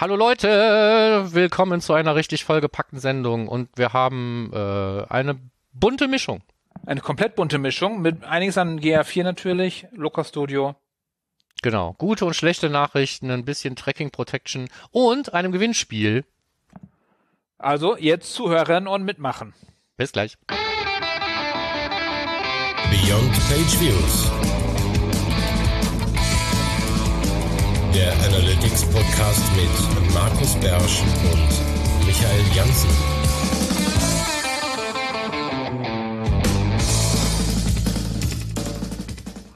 Hallo Leute, willkommen zu einer richtig vollgepackten Sendung und wir haben äh, eine bunte Mischung. Eine komplett bunte Mischung mit einiges an GA4 natürlich, Locker Studio. Genau, gute und schlechte Nachrichten, ein bisschen Tracking Protection und einem Gewinnspiel. Also jetzt zuhören und mitmachen. Bis gleich. Beyond Page Views. Der Analytics Podcast mit Markus Bersch und Michael Janssen.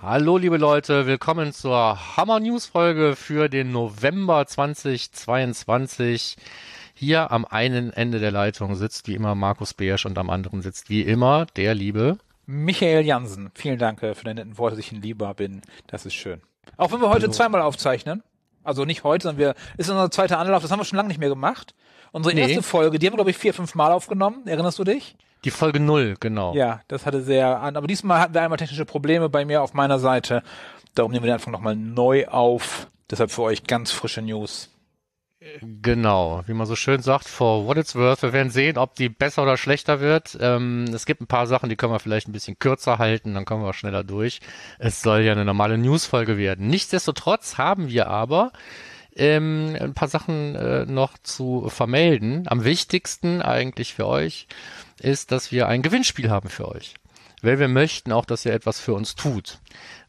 Hallo liebe Leute, willkommen zur Hammer News Folge für den November 2022. Hier am einen Ende der Leitung sitzt wie immer Markus Beersch und am anderen sitzt wie immer der liebe Michael Jansen. Vielen Dank für deine netten Worte, dass ich ein Lieber bin. Das ist schön. Auch wenn wir heute Hallo. zweimal aufzeichnen. Also nicht heute, sondern wir, ist unser zweiter Anlauf, das haben wir schon lange nicht mehr gemacht. Unsere Nee. erste Folge, die haben wir, glaube ich, vier, fünf Mal aufgenommen. Erinnerst du dich? die Folge null, genau. Ja, das hatte sehr an. Aber diesmal hatten wir einmal technische Probleme bei mir auf meiner Seite. Darum nehmen wir den Anfang nochmal neu auf. Deshalb für euch ganz frische News. Genau, wie man so schön sagt, for what it's worth. Wir werden sehen, ob die besser oder schlechter wird. Ähm, es gibt ein paar Sachen, die können wir vielleicht ein bisschen kürzer halten, dann kommen wir schneller durch. Es soll ja eine normale Newsfolge werden. Nichtsdestotrotz haben wir aber ähm, ein paar Sachen äh, noch zu vermelden. Am wichtigsten eigentlich für euch ist, dass wir ein Gewinnspiel haben für euch. Weil wir möchten auch, dass ihr etwas für uns tut.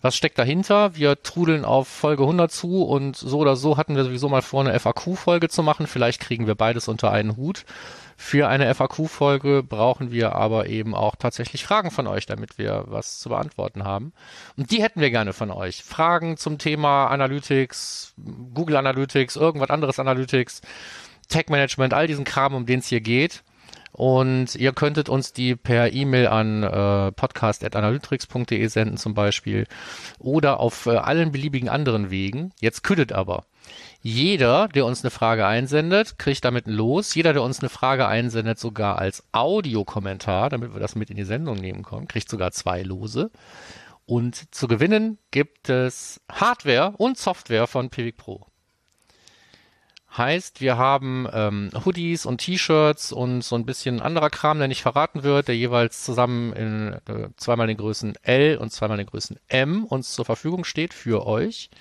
Was steckt dahinter? Wir trudeln auf Folge 100 zu und so oder so hatten wir sowieso mal vor, eine FAQ-Folge zu machen. Vielleicht kriegen wir beides unter einen Hut. Für eine FAQ-Folge brauchen wir aber eben auch tatsächlich Fragen von euch, damit wir was zu beantworten haben. Und die hätten wir gerne von euch. Fragen zum Thema Analytics, Google Analytics, irgendwas anderes Analytics, Tech Management, all diesen Kram, um den es hier geht. Und ihr könntet uns die per E-Mail an äh, podcast.analytics.de senden zum Beispiel oder auf äh, allen beliebigen anderen Wegen. Jetzt küttet aber. Jeder, der uns eine Frage einsendet, kriegt damit ein Los. Jeder, der uns eine Frage einsendet, sogar als Audiokommentar, damit wir das mit in die Sendung nehmen können, kriegt sogar zwei Lose. Und zu gewinnen gibt es Hardware und Software von Pivik Pro. Heißt, wir haben ähm, Hoodies und T-Shirts und so ein bisschen anderer Kram, der nicht verraten wird, der jeweils zusammen in äh, zweimal den Größen L und zweimal den Größen M uns zur Verfügung steht für euch.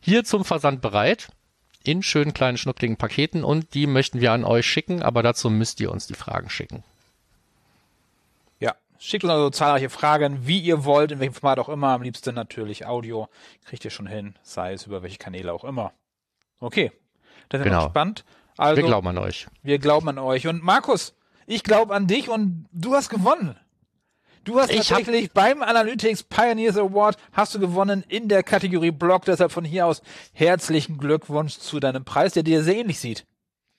Hier zum Versand bereit in schönen kleinen schnuckligen Paketen und die möchten wir an euch schicken, aber dazu müsst ihr uns die Fragen schicken. Ja, schickt uns also zahlreiche Fragen, wie ihr wollt, in welchem Format auch immer. Am liebsten natürlich Audio. Kriegt ihr schon hin, sei es über welche Kanäle auch immer. Okay, dann sind wir Genau. gespannt. Also, wir glauben an euch. wir glauben an euch. Und Markus, ich glaube an dich und du hast gewonnen. Du hast Ich tatsächlich beim Analytics Pioneers Award hast du gewonnen in der Kategorie Blog. Deshalb von hier aus herzlichen Glückwunsch zu deinem Preis, der dir sehr ähnlich sieht.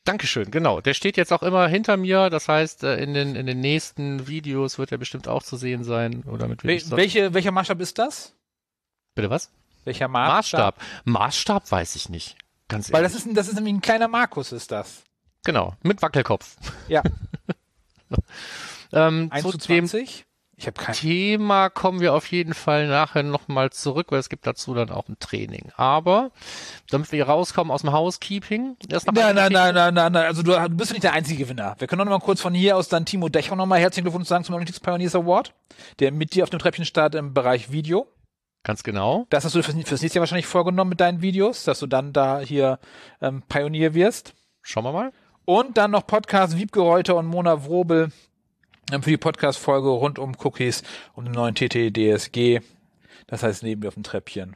Dankeschön, genau. Der steht jetzt auch immer hinter mir. Das heißt, äh, in den, in den nächsten Videos wird er bestimmt auch zu sehen sein. Oder mit Wel welche, welcher Maßstab ist das? Bitte was? Welcher Maßstab? Maßstab. Maßstab weiß ich nicht. Ganz Weil ehrlich. das ist, ein- das ist nämlich ein kleiner Markus, ist das. Genau, mit Wackelkopf. Ja. Ähm, 1 zu zu dem 20? Ich habe kein. Thema kommen wir auf jeden Fall nachher nochmal zurück, weil es gibt dazu dann auch ein Training. Aber damit wir rauskommen aus dem Housekeeping, erst noch Nein, nein, nein, nein, nein, nein. Also du, du bist nicht der einzige Gewinner. Wir können doch noch mal kurz von hier aus dann Timo Dechon nochmal herzlichen Glückwunsch sagen zum Analytics Pioneers Award, der mit dir auf dem Treppchen startet im Bereich Video. Ganz genau. Das hast du fürs, fürs nächste Jahr wahrscheinlich vorgenommen mit deinen Videos, dass du dann da hier ähm, Pionier wirst. Schauen wir mal. Und dann noch Podcast Wiebke Reuter und Mona Wrobel ähm, für die Podcast-Folge rund um Cookies und den neuen TT-DSG. Das heißt, neben mir auf dem Treppchen.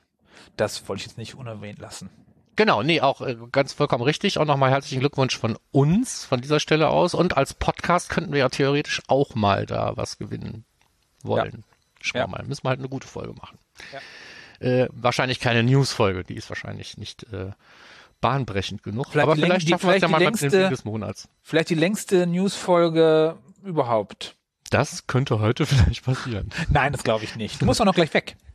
Das wollte ich jetzt nicht unerwähnt lassen. Genau, nee, auch äh, ganz vollkommen richtig. Auch nochmal herzlichen Glückwunsch von uns, von dieser Stelle aus. Und als Podcast könnten wir ja theoretisch auch mal da was gewinnen wollen. Schauen wir Ja. mal. Müssen wir halt eine gute Folge machen. Ja. Äh, wahrscheinlich keine News-Folge, die ist wahrscheinlich nicht äh, bahnbrechend genug. Vielleicht Aber vielleicht die- schaffen wir es ja mal beim längste- Film des Monats. Vielleicht die längste News-Folge überhaupt. Das könnte heute vielleicht passieren. Nein, das glaube ich nicht. Du musst auch noch gleich weg.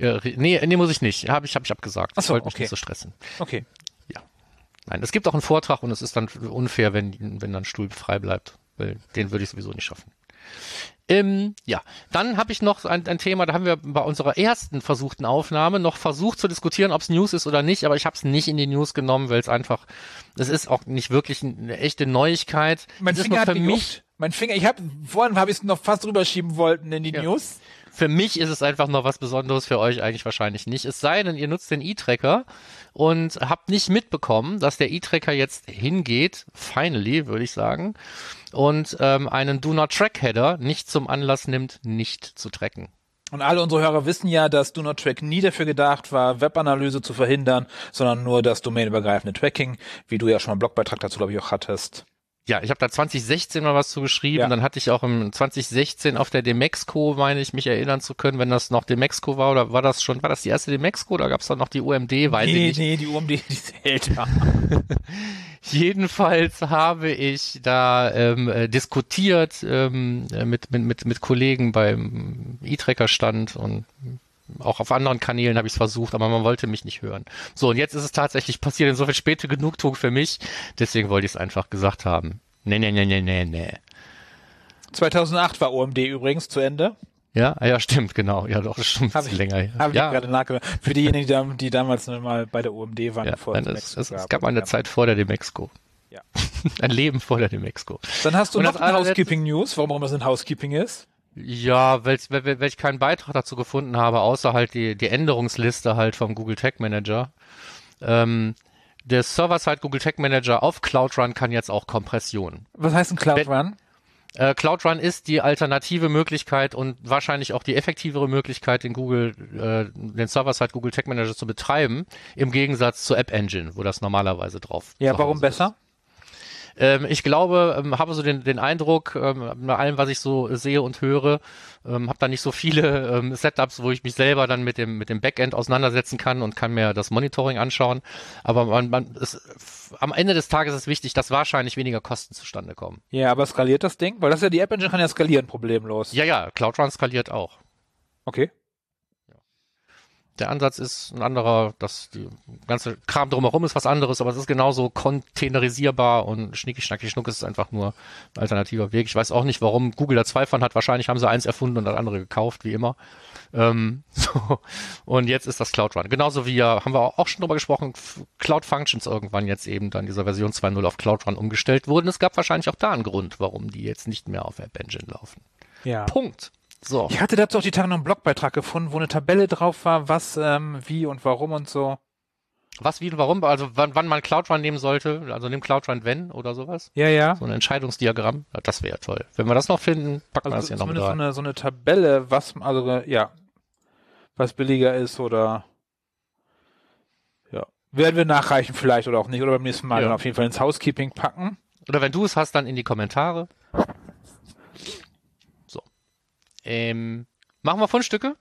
Ja, nee, nee, muss ich nicht. Habe ich, hab ich abgesagt. Ach so, ich wollte mich okay. nicht so stressen. Okay. Nein, es gibt auch einen Vortrag und es ist dann unfair, wenn, wenn dann Stuhl frei bleibt. Weil den würde ich sowieso nicht schaffen. Ähm, ja, dann habe ich noch ein, ein Thema, da haben wir bei unserer ersten versuchten Aufnahme noch versucht zu diskutieren, ob es News ist oder nicht, aber ich habe es nicht in die News genommen, weil es einfach, es ist auch nicht wirklich eine echte Neuigkeit. Mein ist Finger hat für mich, Mein Finger, ich habe vorhin habe ich es noch fast drüber schieben wollten in die Ja. News. Für mich ist es einfach noch was Besonderes, für euch eigentlich wahrscheinlich nicht. Es sei denn, ihr nutzt den E-Tracker und habt nicht mitbekommen, dass der E-Tracker jetzt hingeht, finally, würde ich sagen, und ähm, einen Do Not Track Header nicht zum Anlass nimmt, nicht zu tracken. Und alle unsere Hörer wissen ja, dass Do Not Track nie dafür gedacht war, Webanalyse zu verhindern, sondern nur das domainübergreifende Tracking, wie du ja schon mal einen Blogbeitrag dazu, glaube ich, auch hattest. Ja, ich habe da 2016 mal was zu geschrieben. Ja. Dann hatte ich auch im 2016 auf der Demexco, meine ich, mich erinnern zu können, wenn das noch Demexco war oder war das schon, war das die erste Demexco oder gab es da noch die UMD? Weiß ich nee, nicht. nee, die UMD, die ist älter. Jedenfalls habe ich da ähm, äh, diskutiert ähm, äh, mit, mit, mit, mit Kollegen beim E-Tracker-Stand und auch auf anderen Kanälen habe ich es versucht, aber man wollte mich nicht hören. So, und jetzt ist es tatsächlich passiert, insofern späte Genugtuung für mich. Deswegen wollte ich es einfach gesagt haben. Nee, nee, nee, nee, nee, nee. 2008 war OMD übrigens zu Ende. Ja, ja, stimmt, genau. Ja, doch, schon ein Hab bisschen ich- länger. her. Habe ich ja, gerade nachgedacht. Für diejenigen, die, da- die damals noch mal bei der OMD waren, ja, bevor nein, es es, es, gab eine. Zeit vor der Demexco. Ja. Ein Leben vor der Demexco. Dann hast du Und noch eine allerletzte- Housekeeping News, warum auch immer es ein Housekeeping ist. Ja, weil, weil, weil ich keinen Beitrag dazu gefunden habe, außer halt die, die Änderungsliste halt vom Google Tag Manager. Ähm, der Server-Side Google Tag Manager auf Cloud Run kann jetzt auch Kompression. Was heißt ein Cloud Run? Äh, Cloud Run ist die alternative Möglichkeit und wahrscheinlich auch die effektivere Möglichkeit, den Google, äh, den Server-Side Google Tag Manager zu betreiben, im Gegensatz zur App Engine, wo das normalerweise drauf Ja, zu warum besser? Ähm, ich glaube, ähm, habe so den, den Eindruck, ähm, bei allem, was ich so sehe und höre, ähm, habe da nicht so viele ähm, Setups, wo ich mich selber dann mit dem, mit dem Backend auseinandersetzen kann und kann mir das Monitoring anschauen. Aber man, man, f- am Ende des Tages ist wichtig, dass wahrscheinlich weniger Kosten zustande kommen. Ja, aber skaliert das Ding? Weil das ja die App Engine kann ja skalieren, problemlos. Ja, ja, Cloud Run skaliert auch. Okay. Der Ansatz ist ein anderer, das die ganze Kram drumherum ist was anderes, aber es ist genauso containerisierbar und schnicki schnacki schnuck ist einfach nur ein alternativer Weg. Ich weiß auch nicht, warum Google da zwei von hat. Wahrscheinlich haben sie eins erfunden und das andere gekauft, wie immer. Ähm, so. Und jetzt ist das Cloud Run. Genauso wie ja, haben wir auch schon drüber gesprochen, Cloud Functions irgendwann jetzt eben dann dieser Version 2.0 auf Cloud Run umgestellt wurden. Es gab wahrscheinlich auch da einen Grund, warum die jetzt nicht mehr auf App Engine laufen. Ja. Punkt. So. Ich hatte dazu auch die Tage noch einen Blogbeitrag gefunden, wo eine Tabelle drauf war, was, ähm, wie und warum und so. Was, wie und warum? Also wann, wann man Cloud Run nehmen sollte, also nimm Cloud Run wenn oder sowas. Ja, ja. So ein Entscheidungsdiagramm, ja, das wäre toll. Wenn wir das noch finden, packen wir das Also hier noch mit zumindest so rein. eine, so eine Tabelle, was, also, ja, was billiger ist oder, ja. Werden wir nachreichen vielleicht oder auch nicht oder beim nächsten Mal Ja. dann auf jeden Fall ins Housekeeping packen. Oder wenn du es hast, dann in die Kommentare. So. Ähm, machen wir Fundstücke?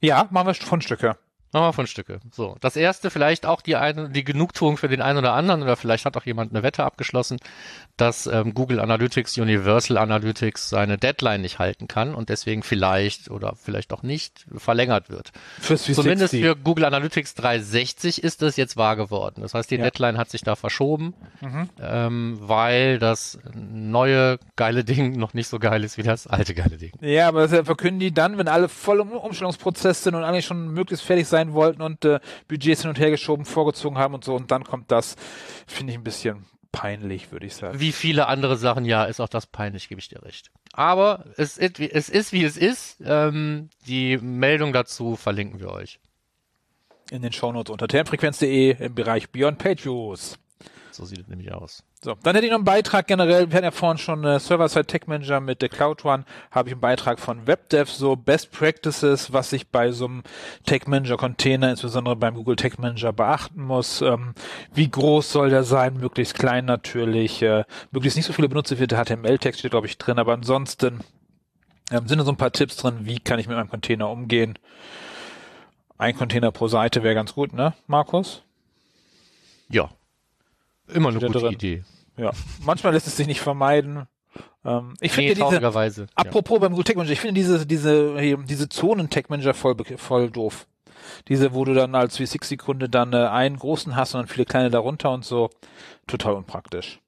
Ja, machen wir Fundstücke. Machen wir Fundstücke. So. Das erste, vielleicht auch die eine, die Genugtuung für den einen oder anderen, oder vielleicht hat auch jemand eine Wette abgeschlossen, dass ähm, Google Analytics, Universal Analytics seine Deadline nicht halten kann und deswegen vielleicht oder vielleicht auch nicht verlängert wird. Fürs Zumindest 360. für Google Analytics 360 ist es jetzt wahr geworden. Das heißt, die Ja. Deadline hat sich da verschoben, Mhm. ähm, weil das neue geile Ding noch nicht so geil ist wie das alte geile Ding. Ja, aber das verkünden die dann, wenn alle voll im Umstellungsprozess sind und eigentlich schon möglichst fertig sein wollten und äh, Budgets hin und her geschoben, vorgezogen haben und so und dann kommt das, finde ich ein bisschen peinlich, würde ich sagen. Wie viele andere Sachen, ja, ist auch das peinlich, gebe ich dir recht. Aber es ist, wie- es ist, wie es ist. Ähm, die Meldung dazu verlinken wir euch. In den Shownotes unter termfrequenz.de im Bereich Beyond Page Views. So sieht es nämlich aus. So, dann hätte ich noch einen Beitrag generell. Wir hatten ja vorhin schon äh, Server-Side Tech Manager mit der Cloud One. Habe ich einen Beitrag von WebDev, so Best Practices, was ich bei so einem Tech Manager Container, insbesondere beim Google Tech Manager beachten muss. Ähm, wie groß soll der sein? Möglichst klein natürlich. Äh, möglichst nicht so viele benutzte HTML-Text steht, glaube ich, drin. Aber ansonsten ähm, sind da so ein paar Tipps drin. Wie kann ich mit meinem Container umgehen? Ein Container pro Seite wäre ganz gut, ne, Markus? Ja. Immer eine gute drin. Idee. Ja. Manchmal lässt es sich nicht vermeiden. Ähm, ich Nee, finde diese, ja. Apropos beim Google Tech Manager, ich finde diese, diese, diese Zonen Tech Manager voll, voll doof. Diese, wo du dann als 360-Kunde dann äh, einen großen hast und dann viele kleine darunter und so. Total unpraktisch.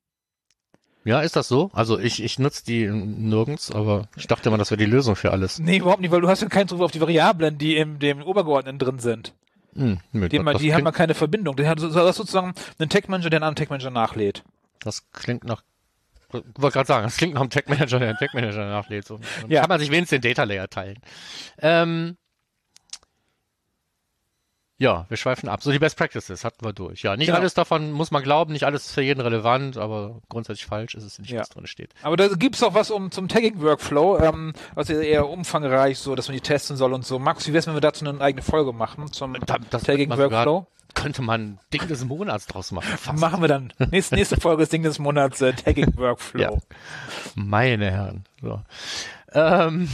Ja, ist das so? Also ich, ich nutze die nirgends, aber ich dachte immer, das wäre die Lösung für alles. Nee, überhaupt nicht, weil du hast ja keinen Zugriff auf die Variablen, die im dem Obergeordneten drin sind. Hm, nö, Die, haben, das, die haben ja keine Verbindung. Du hast sozusagen einen Tech-Manager, der einen anderen Tech-Manager nachlädt. das klingt nach ich wollte gerade sagen, das klingt nach einem Tech-Manager, der einen Tech-Manager nachlädt. So. Ja. kann man sich wenigstens den Data Layer teilen. Ähm, ja, wir schweifen ab. So die Best Practices hatten wir durch. Ja, nicht Genau. alles davon muss man glauben, nicht alles für jeden relevant, aber grundsätzlich falsch ist es nicht, Ja. was drin steht. Aber da gibt's auch was um zum Tagging-Workflow, ähm, was ja eher umfangreich, so dass man die testen soll und so. Max, wie wär's, wenn wir dazu eine eigene Folge machen zum Tagging-Workflow? Könnte man Ding des Monats draus machen. Fast. Machen wir dann. Nächste, nächste Folge ist Ding des Monats äh, Tagging-Workflow. Ja. Meine Herren. So. Ähm,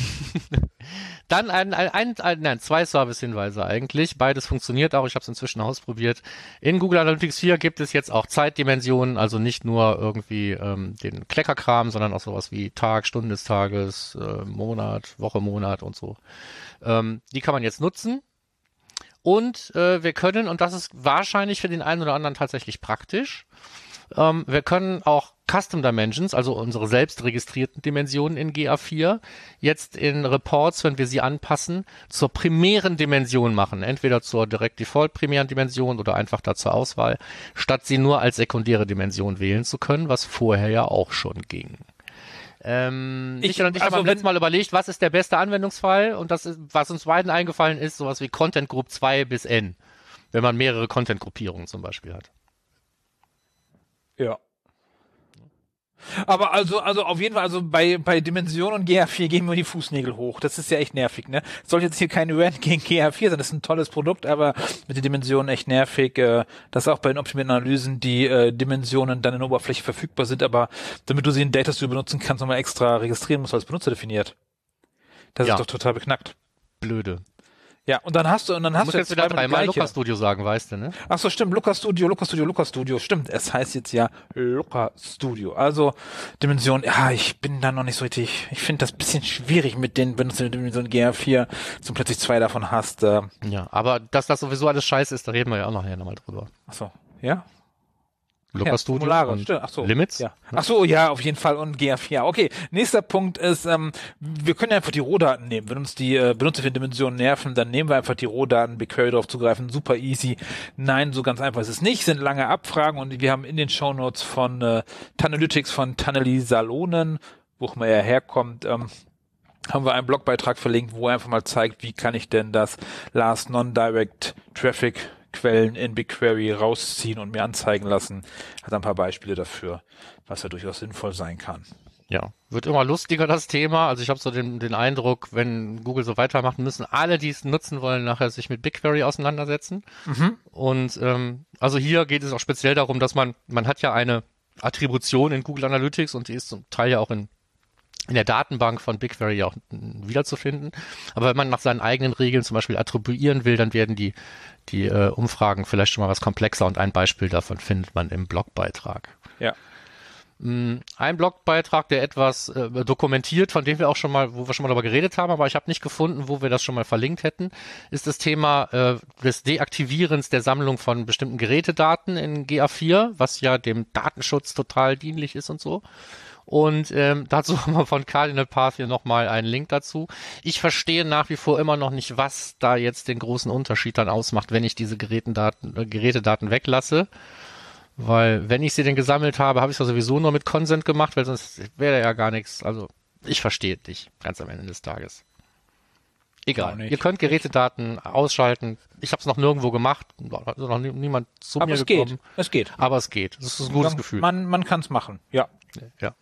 dann ein, ein, ein, ein, nein, zwei Service-Hinweise eigentlich. Beides funktioniert auch. Ich habe es inzwischen ausprobiert. In Google Analytics 4 gibt es jetzt auch Zeitdimensionen, also nicht nur irgendwie ähm, den Kleckerkram, sondern auch sowas wie Tag, Stunde des Tages, äh, Monat, Woche, Monat und so. Ähm, die kann man jetzt nutzen. Und äh, wir können, und das ist wahrscheinlich für den einen oder anderen tatsächlich praktisch, ähm, wir können auch Custom Dimensions, also unsere selbst registrierten Dimensionen in GA4, jetzt in Reports, wenn wir sie anpassen, zur primären Dimension machen. Entweder zur Direct Default primären Dimension oder einfach da zur Auswahl, statt sie nur als sekundäre Dimension wählen zu können, was vorher ja auch schon ging. Ähm, Ich- ich, und ich also habe beim letzten Mal überlegt, was ist der beste Anwendungsfall und das ist, was uns beiden eingefallen ist, sowas wie Content Group 2 bis N, wenn man mehrere Content-Gruppierungen zum Beispiel hat. Ja. Aber also, also auf jeden Fall, also bei, bei Dimension und GA4 gehen wir die Fußnägel hoch. Das ist ja echt nervig, ne? Soll jetzt hier kein Rant gegen GA4 sein, das ist ein tolles Produkt, aber mit den Dimensionen echt nervig, äh, dass auch bei den optimierten Analysen die äh, Dimensionen dann in der Oberfläche verfügbar sind, aber damit du sie in Data Studio benutzen kannst, nochmal extra registrieren musst als Benutzer definiert. Das Ja. ist doch total beknackt. Blöde. Ja, und dann hast du, und dann Du hast du jetzt wieder zweimal die dreimal. Lukas Studio sagen, weißt du, ne? Ach so, stimmt. Luca Studio, Luca Studio, Luca Studio. Stimmt. Es heißt jetzt ja Luca Studio. Also Dimension. Ja, ich bin da noch nicht so richtig. Ich finde das bisschen schwierig mit den Benutzerdimensionen GA4, dass du plötzlich zwei davon hast. Äh, Ja, aber dass das sowieso alles scheiße ist, da reden wir ja auch nachher nochmal drüber. ach so. Ja. Lukas ja, Studio und. Ach so. Limits. Ja. Ach so, ja, auf jeden Fall und GA4. Okay, nächster Punkt ist, ähm, wir können ja einfach die Rohdaten nehmen. Wenn uns die äh, Benutzer für Dimensionen nerven, dann nehmen wir einfach die Rohdaten, BigQuery drauf zugreifen, super easy. Nein, so ganz einfach ist es nicht, sind lange Abfragen und wir haben in den Shownotes von äh, Tanalytics von Taneli Salonen, wo auch mal er herkommt, ähm, haben wir einen Blogbeitrag verlinkt, wo er einfach mal zeigt, wie kann ich denn das Last Non-Direct Traffic Quellen in BigQuery rausziehen und mir anzeigen lassen. Hat ein paar Beispiele dafür, was ja durchaus sinnvoll sein kann. Ja, wird immer lustiger das Thema. Also ich habe so den, den Eindruck, wenn Google so weitermacht, müssen alle, die es nutzen wollen, nachher sich mit BigQuery auseinandersetzen. Und ähm, also hier geht es auch speziell darum, dass man, man hat ja eine Attribution in Google Analytics und die ist zum Teil ja auch in in der Datenbank von BigQuery auch mm, wiederzufinden. Aber wenn man nach seinen eigenen Regeln zum Beispiel attribuieren will, dann werden die, die äh, Umfragen vielleicht schon mal was komplexer und ein Beispiel davon findet man im Blogbeitrag. Ja. Mm, Ein Blogbeitrag, der etwas äh, dokumentiert, von dem wir auch schon mal, wo wir schon mal darüber geredet haben, aber ich habe nicht gefunden, wo wir das schon mal verlinkt hätten, ist das Thema äh, des Deaktivierens der Sammlung von bestimmten Gerätedaten in GA4, was ja dem Datenschutz total dienlich ist und so. Und ähm, dazu haben wir von Cardinal Path hier nochmal einen Link dazu. Ich verstehe nach wie vor immer noch nicht, was da jetzt den großen Unterschied dann ausmacht, wenn ich diese Gerätendaten, äh, Gerätedaten weglasse. Weil wenn ich sie denn gesammelt habe, habe ich es ja sowieso nur mit Consent gemacht, weil sonst wäre ja gar nichts. Also ich verstehe dich ganz am Ende des Tages. Egal. Ihr könnt Gerätedaten ausschalten. Ich habe es noch nirgendwo gemacht. Also noch nie, niemand zu Aber mir es gekommen. geht. Es geht. Aber es geht. Das ist ein gutes Man- Gefühl. Man, man kann es machen. Ja. ja.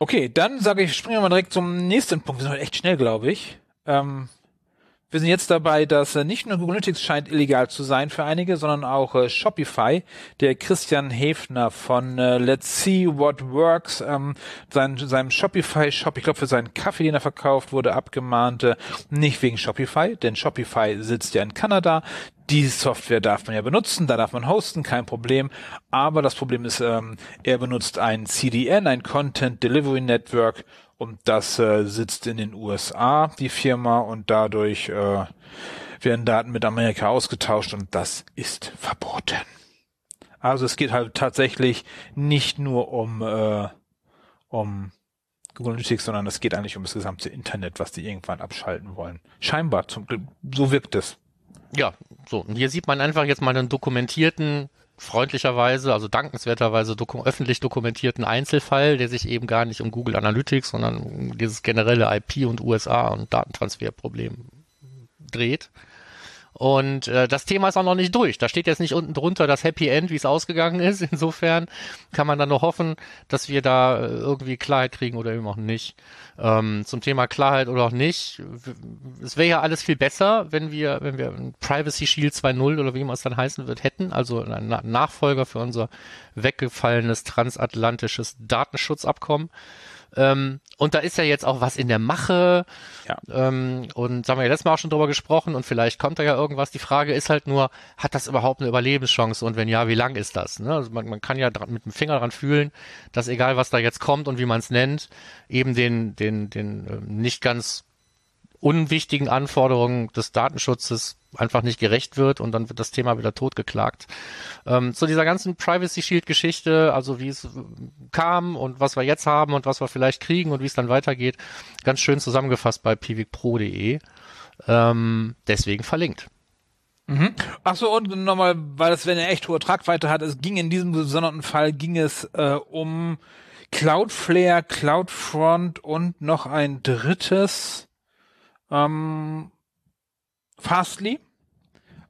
Okay, dann sage ich, springen wir mal direkt zum nächsten Punkt. Wir sind heute echt schnell, glaube ich. Ähm, wir sind jetzt dabei, dass äh, nicht nur Google Analytics scheint illegal zu sein für einige, sondern auch äh, Shopify. Der Christian Hefner von äh, Let's See What Works, ähm, sein, seinem Shopify-Shop, ich glaube für seinen Kaffee, den er verkauft, wurde abgemahnt, äh, nicht wegen Shopify, denn Shopify sitzt ja in Kanada. Die Software darf man ja benutzen, da darf man hosten, kein Problem. Aber das Problem ist, ähm, er benutzt ein CDN, ein Content Delivery Network, und das äh, sitzt in den USA, die Firma, und dadurch äh, werden Daten mit Amerika ausgetauscht und das ist verboten. Also es geht halt tatsächlich nicht nur um, äh, um Google Analytics, sondern es geht eigentlich um das gesamte Internet, was die irgendwann abschalten wollen. Scheinbar, zum, so wirkt es. Ja, so. Und hier sieht man einfach jetzt mal einen dokumentierten, freundlicherweise, also dankenswerterweise doku öffentlich dokumentierten Einzelfall, der sich eben gar nicht um Google Analytics, sondern um dieses generelle IP und USA und Datentransferproblem dreht. Und äh, das Thema ist auch noch nicht durch. Da steht jetzt nicht unten drunter das Happy End, wie es ausgegangen ist. Insofern kann man dann nur hoffen, dass wir da äh, irgendwie Klarheit kriegen oder eben auch nicht. Ähm, zum Thema Klarheit oder auch nicht. Es wäre ja alles viel besser, wenn wir, wenn wir ein Privacy Shield 2.0 oder wie immer es dann heißen wird, hätten. Also ein Nachfolger für unser weggefallenes transatlantisches Datenschutzabkommen. Ähm, und da ist ja jetzt auch was in der Mache. Ja. Ähm, und da haben wir ja letztes Mal auch schon drüber gesprochen und vielleicht kommt da ja irgendwas. Die Frage ist halt nur, hat das überhaupt eine Überlebenschance und wenn ja, wie lang ist das? Ne? Also man, man kann ja mit dem Finger dran fühlen, dass egal was da jetzt kommt und wie man es nennt, eben den, den, den äh, nicht ganz unwichtigen Anforderungen des Datenschutzes einfach nicht gerecht wird und dann wird das Thema wieder totgeklagt. Ähm, zu dieser ganzen Privacy Shield Geschichte, also wie es äh, kam und was wir jetzt haben und was wir vielleicht kriegen und wie es dann weitergeht, ganz schön zusammengefasst bei pivicpro.de. Ähm, deswegen verlinkt. Mhm. Ach so, und nochmal, weil das, wenn er echt hohe Tragweite hat, es ging in diesem besonderen Fall, ging es äh, um Cloudflare, Cloudfront und noch ein drittes ähm, Fastly.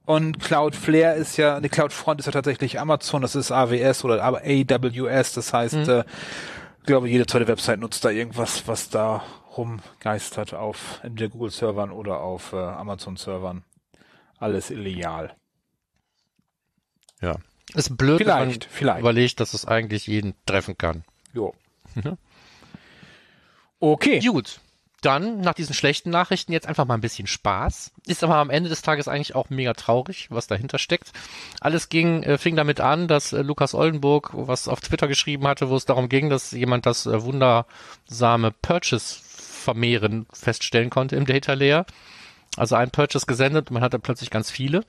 Und Cloudflare ist ja, die Cloudfront ist ja tatsächlich Amazon, das ist AWS oder AWS, das heißt, mhm. äh, ich glaube, jede zweite Website nutzt da irgendwas, was da rumgeistert auf entweder Google-Servern oder auf äh, Amazon-Servern. Alles illegal. Ja. Ist blöd, vielleicht, wenn man vielleicht. überlegt, dass es eigentlich jeden treffen kann. Jo. okay. Gut dann nach diesen schlechten Nachrichten jetzt einfach mal ein bisschen Spaß. Ist aber am Ende des Tages eigentlich auch mega traurig, was dahinter steckt. Alles ging, äh, fing damit an, dass äh, Lukas Oldenburg was auf Twitter geschrieben hatte, wo es darum ging, dass jemand das äh, wundersame Purchase vermehren feststellen konnte im Data Layer. Also ein Purchase gesendet man hatte plötzlich ganz viele.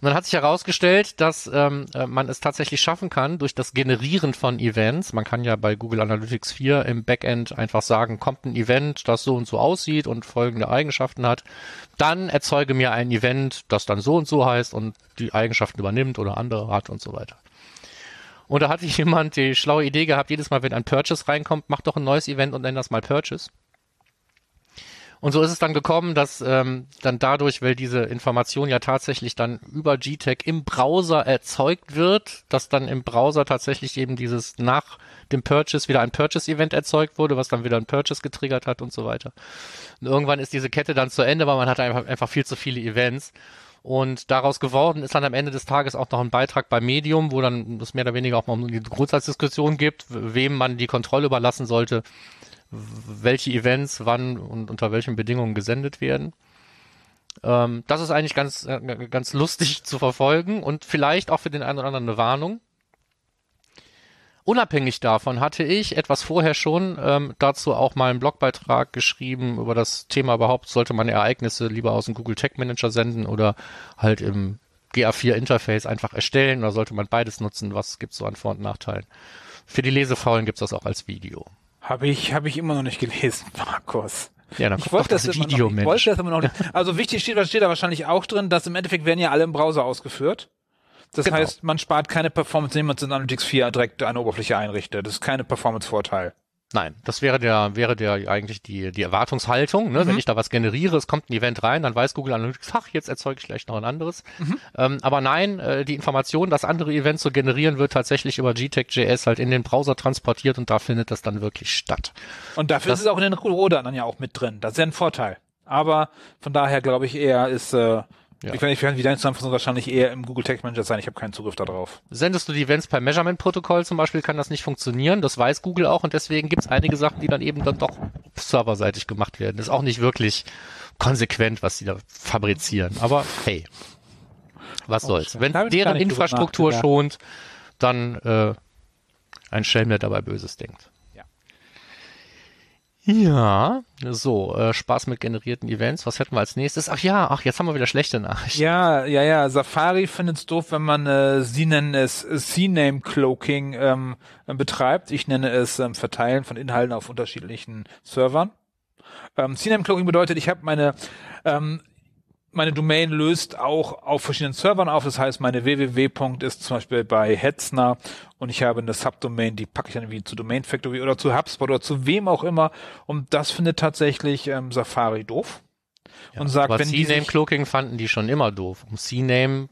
Und dann hat sich herausgestellt, dass ähm, äh, man es tatsächlich schaffen kann durch das Generieren von Events. Man kann ja bei Google Analytics 4 im Backend einfach sagen, kommt ein Event, das so und so aussieht und folgende Eigenschaften hat. Dann erzeuge mir ein Event, das dann so und so heißt und die Eigenschaften übernimmt oder andere hat und so weiter. Und da hatte jemand die schlaue Idee gehabt, jedes Mal, wenn ein Purchase reinkommt, mach doch ein neues Event und nenn das mal Purchase. Und so ist es dann gekommen, dass ähm, dann dadurch, weil diese Information ja tatsächlich dann über GTEC im Browser erzeugt wird, dass dann im Browser tatsächlich eben dieses nach dem Purchase wieder ein Purchase-Event erzeugt wurde, was dann wieder ein Purchase getriggert hat und so weiter. Und irgendwann ist diese Kette dann zu Ende, weil man hatte einfach, einfach viel zu viele Events. Und daraus geworden ist dann am Ende des Tages auch noch ein Beitrag bei Medium, wo dann das mehr oder weniger auch mal um die Grundsatzdiskussion gibt, wem man die Kontrolle überlassen sollte, welche Events wann und unter welchen Bedingungen gesendet werden. Ähm, das ist eigentlich ganz, äh, ganz lustig zu verfolgen und vielleicht auch für den einen oder anderen eine Warnung. Unabhängig davon hatte ich etwas vorher schon ähm, dazu auch mal einen Blogbeitrag geschrieben über das Thema überhaupt, sollte man Ereignisse lieber aus dem Google Tech Manager senden oder halt im GA4 Interface einfach erstellen oder sollte man beides nutzen? Was gibt es so an Vor- und Nachteilen? Für die Lesefaulen gibt es das auch als Video. Habe ich, habe ich immer noch nicht gelesen, Markus. Ja, dann ich wollte das, das Video, noch, ich wollte das immer noch nicht. Also wichtig steht, was steht da wahrscheinlich auch drin, dass im Endeffekt werden ja alle im Browser ausgeführt. Das genau. heißt, man spart keine Performance, indem man in Analytics 4 direkt eine Oberfläche einrichtet. Das ist keine Performance-Vorteil. Nein, das wäre der, wäre der eigentlich die, die Erwartungshaltung. Ne? Mhm. Wenn ich da was generiere, es kommt ein Event rein, dann weiß Google Analytics, ach, jetzt erzeuge ich gleich noch ein anderes. Mhm. Ähm, aber nein, äh, die Information, das andere Event zu generieren, wird tatsächlich über GTEC.js halt in den Browser transportiert und da findet das dann wirklich statt. Und dafür das, ist es auch in den Rodern dann ja auch mit drin. Das ist ja ein Vorteil. Aber von daher glaube ich eher ist äh, ja. Ich weiß nicht, wie deine Zusammenfassung wahrscheinlich eher im Google Tag Manager sein. Ich habe keinen Zugriff darauf. Sendest du die Events per Measurement-Protokoll zum Beispiel, kann das nicht funktionieren. Das weiß Google auch und deswegen gibt es einige Sachen, die dann eben dann doch serverseitig gemacht werden. Das ist auch nicht wirklich konsequent, was sie da fabrizieren. Aber hey, was soll's. Wenn deren Infrastruktur schont, dann äh, ein Schelm, der dabei Böses denkt. Ja. So, äh, Spaß mit generierten Events. Was hätten wir als nächstes? Ach ja, ach, jetzt haben wir wieder schlechte Nachrichten. Ja, ja, ja. Safari findet's doof, wenn man, äh, sie nennen es C-Name Cloaking ähm, betreibt. Ich nenne es ähm, Verteilen von Inhalten auf unterschiedlichen Servern. Ähm, CNAME Cloaking bedeutet, ich habe meine ähm, meine Domain löst auch auf verschiedenen Servern auf. Das heißt, meine www. ist zum Beispiel bei Hetzner und ich habe eine Subdomain, die packe ich dann irgendwie zu Domain Factory oder zu HubSpot oder zu wem auch immer. Und das findet tatsächlich ähm, Safari doof. Ja, und sagt, aber wenn CNAME Cloaking fanden die schon immer doof. Um CNAME,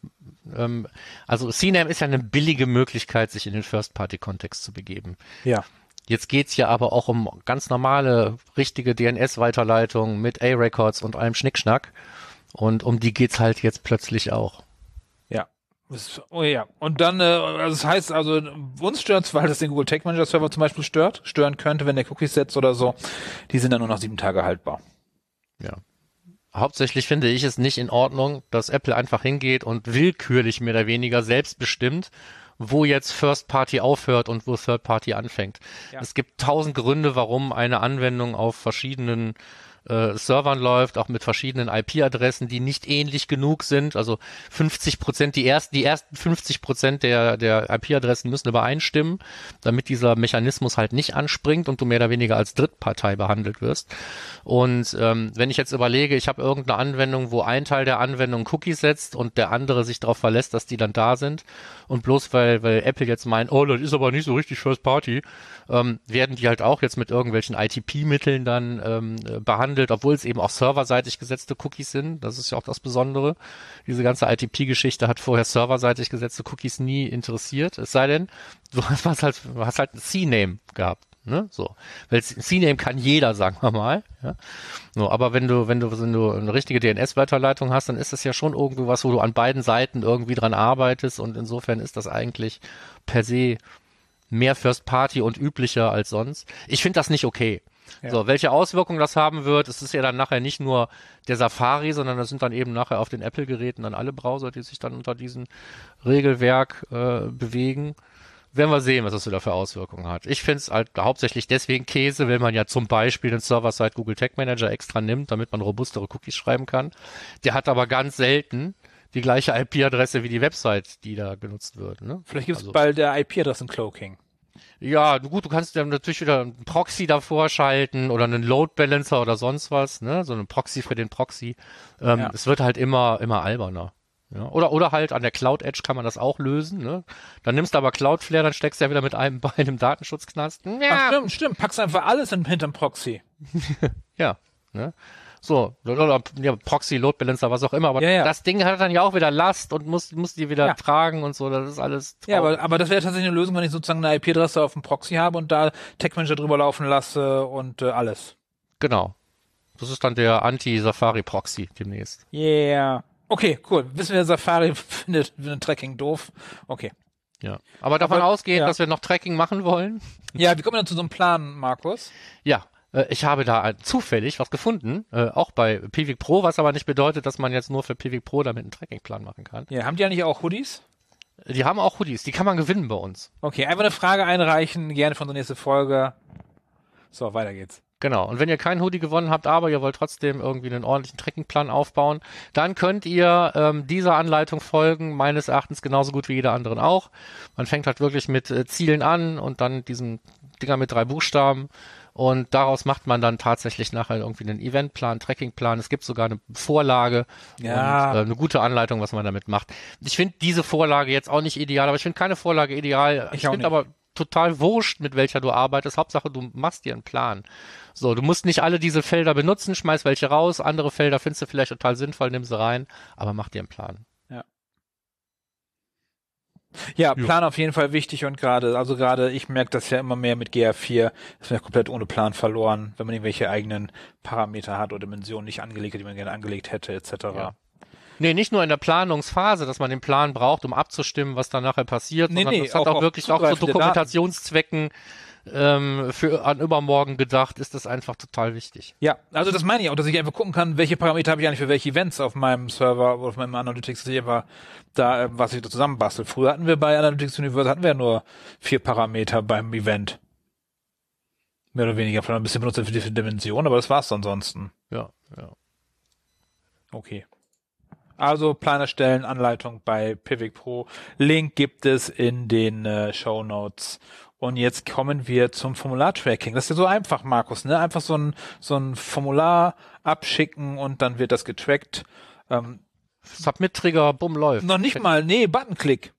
ähm, also CNAME ist ja eine billige Möglichkeit, sich in den First-Party-Kontext zu begeben. Ja. Jetzt geht's ja aber auch um ganz normale, richtige DNS-Weiterleitungen mit A-Records und allem Schnickschnack. Und um die geht's halt jetzt plötzlich auch. Ja. Oh ja. Und dann, äh, also das heißt also, uns stört's, weil das den Google Tag Manager Server zum Beispiel stört, stören könnte, wenn der Cookies setzt oder so. Die sind dann nur noch sieben Tage haltbar. Ja. Hauptsächlich finde ich es nicht in Ordnung, dass Apple einfach hingeht und willkürlich mehr oder weniger selbstbestimmt wo jetzt First Party aufhört und wo Third Party anfängt. Ja. Es gibt tausend Gründe, warum eine Anwendung auf verschiedenen äh, Servern läuft, auch mit verschiedenen IP-Adressen, die nicht ähnlich genug sind. Also 50 Prozent, die ersten, die ersten 50 Prozent der, der IP-Adressen müssen übereinstimmen, damit dieser Mechanismus halt nicht anspringt und du mehr oder weniger als Drittpartei behandelt wirst. Und ähm, wenn ich jetzt überlege, ich habe irgendeine Anwendung, wo ein Teil der Anwendung Cookies setzt und der andere sich darauf verlässt, dass die dann da sind und bloß weil, weil Apple jetzt meint, oh, das ist aber nicht so richtig First Party, ähm, werden die halt auch jetzt mit irgendwelchen ITP-Mitteln dann ähm, behandelt, obwohl es eben auch serverseitig gesetzte Cookies sind. Das ist ja auch das Besondere. Diese ganze ITP-Geschichte hat vorher serverseitig gesetzte Cookies nie interessiert. Es sei denn, du hast halt, hast halt ein C-Name gehabt. Ne? So. Weil CNAME kann jeder, sagen wir mal. Ja? So, aber wenn du, wenn du, wenn du eine richtige DNS-Weiterleitung hast, dann ist das ja schon irgendwie was, wo du an beiden Seiten irgendwie dran arbeitest und insofern ist das eigentlich per se mehr First Party und üblicher als sonst. Ich finde das nicht okay. Ja. So, welche Auswirkungen das haben wird, es ist ja dann nachher nicht nur der Safari, sondern das sind dann eben nachher auf den Apple-Geräten dann alle Browser, die sich dann unter diesem Regelwerk äh, bewegen. Werden wir sehen, was das wieder für Auswirkungen hat. Ich finde es halt hauptsächlich deswegen Käse, wenn man ja zum Beispiel den Server-Side Google Tag Manager extra nimmt, damit man robustere Cookies schreiben kann. Der hat aber ganz selten die gleiche IP-Adresse wie die Website, die da genutzt wird. Ne? Vielleicht gibt es also, bald der IP-Adressen-Cloaking. Ja, gut, du kannst dann natürlich wieder einen Proxy davor schalten oder einen Load Balancer oder sonst was, ne? So einen Proxy für den Proxy. Ähm, ja. Es wird halt immer, immer alberner. Ja, oder, oder halt an der Cloud Edge kann man das auch lösen. Ne? Dann nimmst du aber Cloudflare, dann steckst du ja wieder mit einem Bein im Datenschutzknast. Ja. Ach, stimmt, stimmt. Packst einfach alles in, hinterm Proxy. ja. Ne? So, oder ja, Proxy, Load Balancer, was auch immer. Aber ja, ja. das Ding hat dann ja auch wieder Last und muss, muss die wieder tragen und so. Das ist alles. Traurig. Ja, aber, aber das wäre tatsächlich eine Lösung, wenn ich sozusagen eine IP-Adresse auf dem Proxy habe und da Tech Manager drüber laufen lasse und äh, alles. Genau. Das ist dann der Anti-Safari-Proxy demnächst. Yeah. Okay, cool. Wissen wir, Safari findet, findet Tracking doof. Okay. Ja. Aber davon ausgehend, ja. dass wir noch Tracking machen wollen. Ja, wie kommen wir dann zu so einem Plan, Markus? Ja, äh, ich habe da zufällig was gefunden, äh, auch bei Pivik Pro, was aber nicht bedeutet, dass man jetzt nur für Pivik Pro damit einen Trackingplan machen kann. Ja, haben die ja nicht auch Hoodies? Die haben auch Hoodies, die kann man gewinnen bei uns. Okay, einfach eine Frage einreichen, gerne von der nächsten Folge. So, weiter geht's. Genau. Und wenn ihr keinen Hoodie gewonnen habt, aber ihr wollt trotzdem irgendwie einen ordentlichen Trekkingplan aufbauen, dann könnt ihr ähm, dieser Anleitung folgen, meines Erachtens genauso gut wie jeder anderen auch. Man fängt halt wirklich mit äh, Zielen an und dann diesen Dinger mit drei Buchstaben und daraus macht man dann tatsächlich nachher irgendwie einen Eventplan, Trackingplan. Es gibt sogar eine Vorlage ja. und äh, eine gute Anleitung, was man damit macht. Ich finde diese Vorlage jetzt auch nicht ideal, aber ich finde keine Vorlage ideal. Ich, ich finde aber total wurscht, mit welcher du arbeitest. Hauptsache, du machst dir einen Plan. So, du musst nicht alle diese Felder benutzen, schmeiß welche raus. Andere Felder findest du vielleicht total sinnvoll, nimm sie rein, aber mach dir einen Plan. Ja. Ja, Plan auf jeden Fall wichtig und gerade, also gerade, ich merke das ja immer mehr mit GA4, ist mir komplett ohne Plan verloren, wenn man irgendwelche eigenen Parameter hat oder Dimensionen nicht angelegt hat, die man gerne angelegt hätte, etc. Ja. Nee, nicht nur in der Planungsphase, dass man den Plan braucht, um abzustimmen, was dann nachher passiert, nee, sondern nee, das hat auch, auch wirklich auch zu Dokumentationszwecken ähm, für an übermorgen gedacht, ist das einfach total wichtig. Ja, also das meine ich auch, dass ich einfach gucken kann, welche Parameter habe ich eigentlich für welche Events auf meinem Server oder auf meinem Analytics, dass ich einfach da, äh, was ich da zusammenbastel. Früher hatten wir bei Analytics Universe hatten wir nur vier Parameter beim Event. Mehr oder weniger, vielleicht ein bisschen benutzt für die Dimension, aber das war's ansonsten. Ja, ja. Okay. Also Plan erstellen, Anleitung bei Pivot Pro. Link gibt es in den äh, Show Notes. Und jetzt kommen wir zum Formular-Tracking. Das ist ja so einfach, Markus, ne? Einfach so ein, so ein Formular abschicken und dann wird das getrackt. Ähm, Submit-Trigger, bumm, läuft. noch nicht mal, nee, Button-Klick.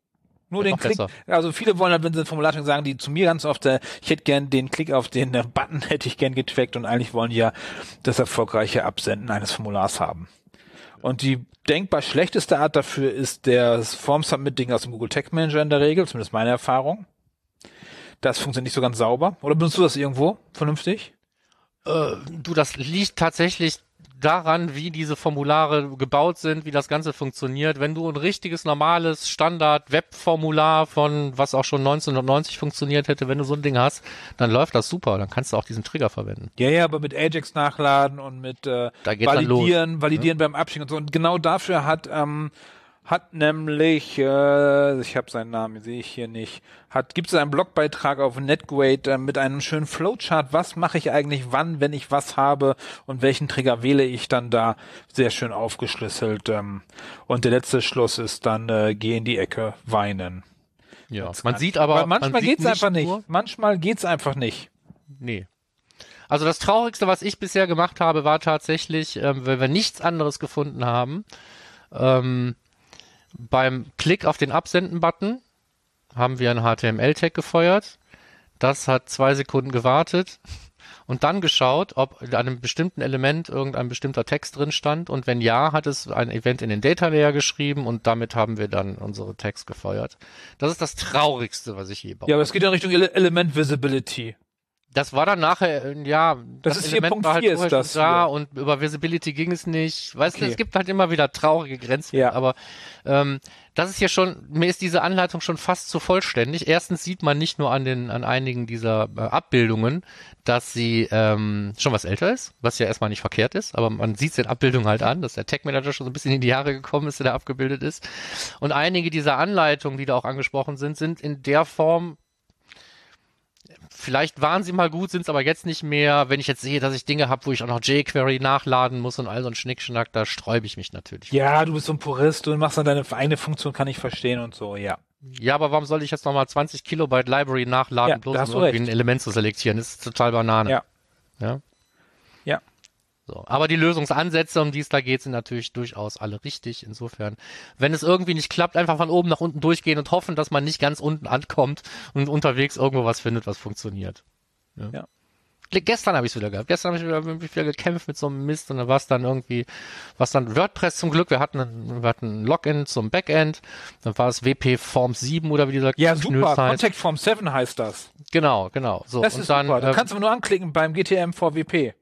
Nur den Klick. besser. Also viele wollen halt, wenn sie ein Formular tracken, sagen die zu mir ganz oft, äh, ich hätte gern den Klick auf den äh, Button, hätte ich gern getrackt und eigentlich wollen die ja das erfolgreiche Absenden eines Formulars haben. Und die denkbar schlechteste Art dafür ist der Form Submit Ding aus dem Google Tag Manager in der Regel, zumindest meine Erfahrung. Das funktioniert nicht so ganz sauber. Oder benutzt du das irgendwo vernünftig? Äh, du, das liegt tatsächlich daran, wie diese Formulare gebaut sind, wie das Ganze funktioniert. Wenn du ein richtiges, normales Standard-Web-Formular von, was auch schon 1990 funktioniert hätte, wenn du so ein Ding hast, dann läuft das super. Dann kannst du auch diesen Trigger verwenden. Ja, ja, aber mit Ajax nachladen und mit äh, validieren, validieren beim Abschicken und so. Und genau dafür hat ähm, hat nämlich, äh, ich habe seinen Namen, sehe ich hier nicht, hat gibt es einen Blogbeitrag auf NetGrade äh, mit einem schönen Flowchart. Was mache ich eigentlich wann, wenn ich was habe und welchen Trigger wähle ich dann da? Sehr schön aufgeschlüsselt. Ähm, und der letzte Schluss ist dann äh, geh in die Ecke weinen. Ja. Man sieht aber, Weil manchmal man geht's einfach nicht. nur- Manchmal geht's einfach nicht. Nee. Also das Traurigste, was ich bisher gemacht habe, war tatsächlich, ähm, weil wir nichts anderes gefunden haben, ähm, beim Klick auf den Absenden-Button haben wir einen HTML-Tag gefeuert. Das hat zwei Sekunden gewartet und dann geschaut, ob an einem bestimmten Element irgendein bestimmter Text drin stand und wenn ja, hat es ein Event in den Data Layer geschrieben und damit haben wir dann unsere Tags gefeuert. Das ist das Traurigste, was ich je baue. Ja, aber es geht in Richtung Ele Element Visibility. Das war dann nachher, äh, ja, Das ist Element 4.4 war halt ist das da hier. und über Visibility ging es nicht. Weißt du, Okay. es gibt halt immer wieder traurige Grenzen. Ja. Aber ähm, das ist ja schon, mir ist diese Anleitung schon fast zu vollständig. Erstens sieht man nicht nur an den, an einigen dieser äh, Abbildungen, dass sie ähm, schon was älter ist, was ja erstmal nicht verkehrt ist, aber man sieht es den Abbildungen halt an, dass der Tech Manager schon so ein bisschen in die Jahre gekommen ist, der da abgebildet ist. Und einige dieser Anleitungen, die da auch angesprochen sind, sind in der Form Vielleicht waren sie mal gut, sind es aber jetzt nicht mehr. Wenn ich jetzt sehe, dass ich Dinge habe, wo ich auch noch jQuery nachladen muss und all so ein Schnickschnack, da sträube ich mich natürlich. Ja, du bist so ein Purist, du machst dann deine eigene Funktion, kann ich verstehen und so, ja. Ja, aber warum soll ich jetzt nochmal 20 Kilobyte Library nachladen, Ja, bloß um irgendwie recht. ein Element zu selektieren? Das ist total Banane. Ja. Ja. So. Aber die Lösungsansätze, um die es da geht, sind natürlich durchaus alle richtig. Insofern, wenn es irgendwie nicht klappt, einfach von oben nach unten durchgehen und hoffen, dass man nicht ganz unten ankommt und unterwegs irgendwo was findet, was funktioniert. Ja. Ja. Gestern habe ich es wieder gehabt. Gestern habe ich wieder, wieder gekämpft mit so einem Mist und da war es dann irgendwie, was dann WordPress zum Glück. Wir hatten, wir hatten ein Login zum Backend. Dann war es WP Form 7 oder wie dieser Ja, super. Contact Form 7 heißt das. Genau, genau. So Das und ist dann, super. Da äh, kannst du nur anklicken beim GTM VWP.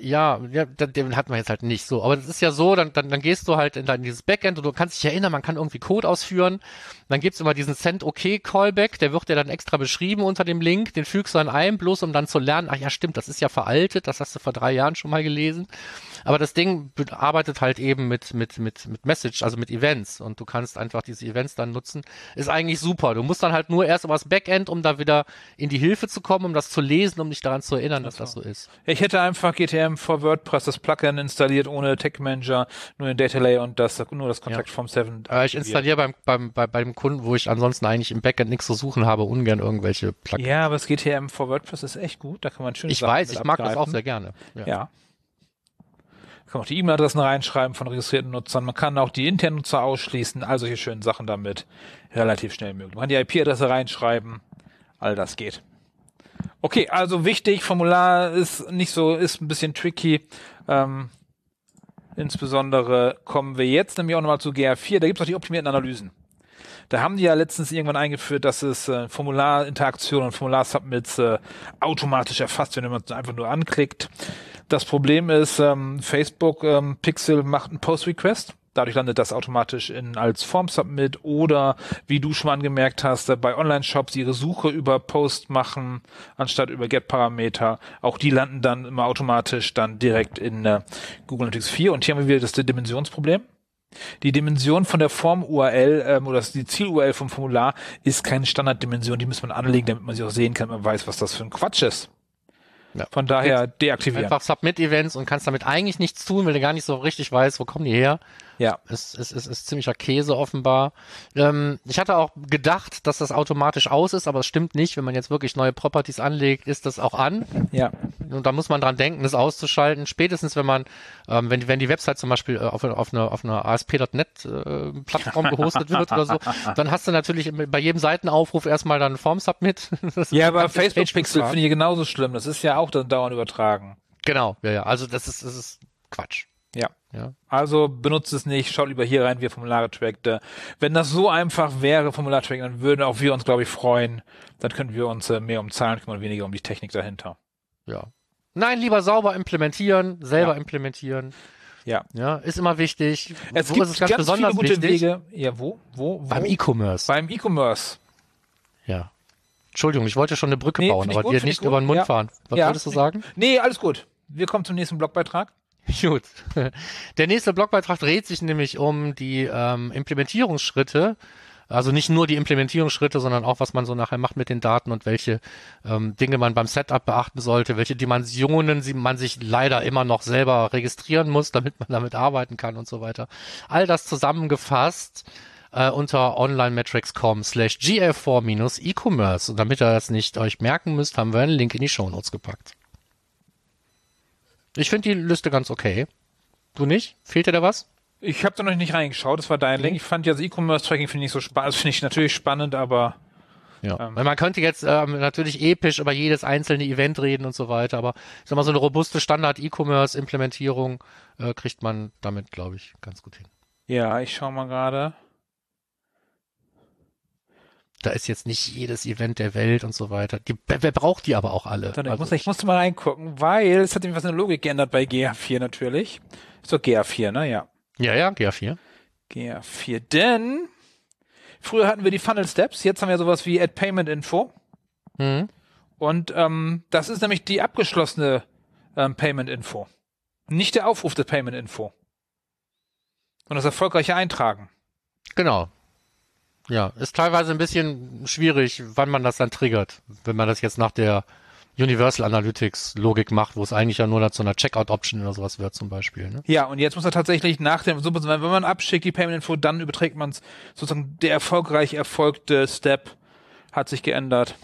Ja, ja, den- hat man jetzt halt nicht so. Aber das ist ja so, dann, dann, dann gehst du halt in, dein, dieses Backend und du kannst dich erinnern, man kann irgendwie Code ausführen. Dann gibt's immer diesen Send-OK-Callback, der wird dir dann extra beschrieben unter dem Link, den fügst du dann ein, bloß um dann zu lernen, ach ja, stimmt, das ist ja veraltet, das hast du vor drei Jahren schon mal gelesen. Aber das Ding be- arbeitet halt eben mit, mit, mit, mit Message, also mit Events und du kannst einfach diese Events dann nutzen. Ist eigentlich super. Du musst dann halt nur erst über das Backend, um da wieder in die Hilfe zu kommen, um das zu lesen, um dich daran zu erinnern, dass das so ist. Ich hätte einfach GTM for WordPress das Plugin installiert ohne Tech Manager, nur den Data Layer und das, nur das Contact Form 7. Äh, ich installiere beim, beim, bei, beim Kunden, wo ich ansonsten eigentlich im Backend nichts zu suchen habe, ungern irgendwelche Plugins. Ja, aber das GTM for WordPress ist echt gut. Da kann man schön ich weiß, ich mag das auch sehr gerne. Ja. Ja. Kann auch die E-Mail-Adressen reinschreiben von registrierten Nutzern. Man kann auch die internen Nutzer ausschließen. All solche schönen Sachen damit. Relativ schnell möglich. Man kann die IP-Adresse reinschreiben. All das geht. Okay, also wichtig, Formular ist nicht so, ist ein bisschen tricky. Ähm, insbesondere kommen wir jetzt nämlich auch nochmal zu GR4. Da gibt es auch die optimierten Analysen. Da haben die ja letztens irgendwann eingeführt, dass es äh, Formularinteraktion und Formular-Submits äh, automatisch erfasst, wenn man es einfach nur anklickt. Das Problem ist, ähm, Facebook ähm, Pixel macht einen Post-Request. Dadurch landet das automatisch in, als Form-Submit oder, wie du schon angemerkt hast, äh, bei Online-Shops ihre Suche über Post machen, anstatt über Get-Parameter. Auch die landen dann immer automatisch dann direkt in äh, Google Analytics 4. Und hier haben wir wieder das Dimensionsproblem. Die Dimension von der Form-URL ähm, oder die Ziel-URL vom Formular ist keine Standarddimension, die muss man anlegen, damit man sie auch sehen kann, man weiß, was das für ein Quatsch ist. Ja. Von daher deaktivieren. Einfach Submit-Events und kannst damit eigentlich nichts tun, weil du gar nicht so richtig weißt, wo kommen die her. Ja. Es, es, es ist ziemlicher Käse offenbar. Ähm, ich hatte auch gedacht, dass das automatisch aus ist, aber es stimmt nicht. Wenn man jetzt wirklich neue Properties anlegt, ist das auch an. Ja. Und da muss man dran denken, das auszuschalten. Spätestens, wenn man, ähm, wenn, wenn die Website zum Beispiel äh, auf, auf einer auf eine ASP.NET äh, Plattform gehostet wird oder so, dann hast du natürlich bei jedem Seitenaufruf erstmal dann Form Submit. Das Ja, ist aber ganz Facebook Page Pixel Fragen. finde ich genauso schlimm. Das ist ja auch dann dauernd übertragen. Genau, ja, ja. Also das ist, das ist Quatsch. Ja. Ja. Also benutzt es nicht, schaut lieber hier rein, wir Formulare trackte. Wenn das so einfach wäre, Formular tracken, dann würden auch wir uns, glaube ich, freuen. Dann könnten wir uns äh, mehr um Zahlen kümmern, weniger um die Technik dahinter. Ja. Nein, lieber sauber implementieren, selber Ja. implementieren. Ja. Ja, ist immer wichtig. Es Wo gibt es ganz, ganz, besonders viele gute wichtig? Wege. Ja, wo? Wo? wo? Beim E-Commerce. Beim E-Commerce. Ja. Entschuldigung, ich wollte schon eine Brücke Nee, bauen, aber gut, dir nicht gut. über den Mund Ja. fahren. Was Ja. wolltest du sagen? Nee, alles gut. Wir kommen zum nächsten Blogbeitrag. Gut. Der nächste Blogbeitrag dreht sich nämlich um die ähm, Implementierungsschritte. Also nicht nur die Implementierungsschritte, sondern auch, was man so nachher macht mit den Daten und welche ähm, Dinge man beim Setup beachten sollte, welche Dimensionen sie, man sich leider immer noch selber registrieren muss, damit man damit arbeiten kann und so weiter. All das zusammengefasst äh, unter onlinemetrics.com slash gf4-e-commerce. Und damit ihr das nicht euch merken müsst, haben wir einen Link in die Shownotes gepackt. Ich finde die Liste ganz okay. Du nicht? Fehlt dir da was? Ich habe da noch nicht reingeschaut, das war dein Link. Ich fand ja das E-Commerce-Tracking finde ich so spannend. Das finde ich natürlich spannend, aber Ja. Ähm. Man könnte jetzt ähm, natürlich episch über jedes einzelne Event reden und so weiter, aber ich sag mal, so eine robuste Standard-E-Commerce-Implementierung äh, kriegt man damit, glaube ich, ganz gut hin. ja, ich schau mal gerade. Da ist jetzt nicht jedes Event der Welt und so weiter. Die, wer, braucht die aber auch alle? Dann, ich, Also, muss, ich musste mal reingucken, weil es hat was in der Logik geändert bei GA4 natürlich. Ist doch GA4, ne? Ja. ja, ja, GA4. GA4. Denn früher hatten wir die Funnel Steps, jetzt haben wir sowas wie Add Payment Info. Mhm. Und ähm, das ist nämlich die abgeschlossene ähm, Payment Info. Nicht der Aufruf der Payment Info. Und das erfolgreiche Eintragen. Genau. Ja, ist teilweise ein bisschen schwierig, wann man das dann triggert. Wenn man das jetzt nach der Universal Analytics Logik macht, wo es eigentlich ja nur zu einer Checkout-Option oder sowas wird zum Beispiel. Ne? Ja, und jetzt muss er tatsächlich nach dem, wenn man abschickt die Payment Info, dann überträgt man es sozusagen der erfolgreich erfolgte Step hat sich geändert.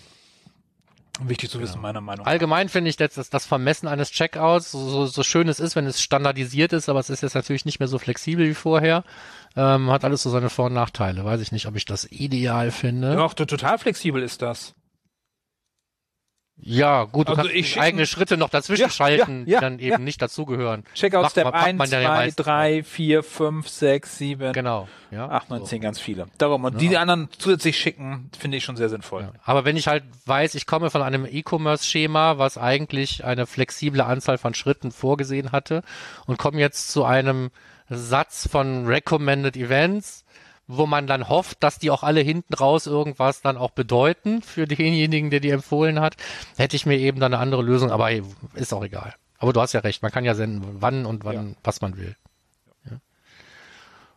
Wichtig zu wissen, meiner Meinung nach. Allgemein finde ich das, das, das Vermessen eines Checkouts, so, so, so schön es ist, wenn es standardisiert ist, aber es ist jetzt natürlich nicht mehr so flexibel wie vorher, ähm, hat alles so seine Vor- und Nachteile. Weiß ich nicht, ob ich das ideal finde. Doch, total flexibel ist das. Ja, gut, du Also kannst ich eigene Schritte noch dazwischen Ja, schalten, ja, ja, die dann eben nicht dazugehören. Checkout Macht Step man- macht 1, man ja 2, meistens 3, 4, 5, 6, 7, Genau, ja. 8, 9, so. 10, ganz viele. Darum, und die anderen zusätzlich schicken, finde ich schon sehr sinnvoll. Aber wenn ich halt weiß, ich komme von einem E-Commerce-Schema, was eigentlich eine flexible Anzahl von Schritten vorgesehen hatte und komme jetzt zu einem Satz von Recommended Events, wo man dann hofft, dass die auch alle hinten raus irgendwas dann auch bedeuten für denjenigen, der die empfohlen hat, hätte ich mir eben dann eine andere Lösung, aber hey, ist auch egal. Aber du hast ja recht, man kann ja senden, wann und wann, was man will. Ja.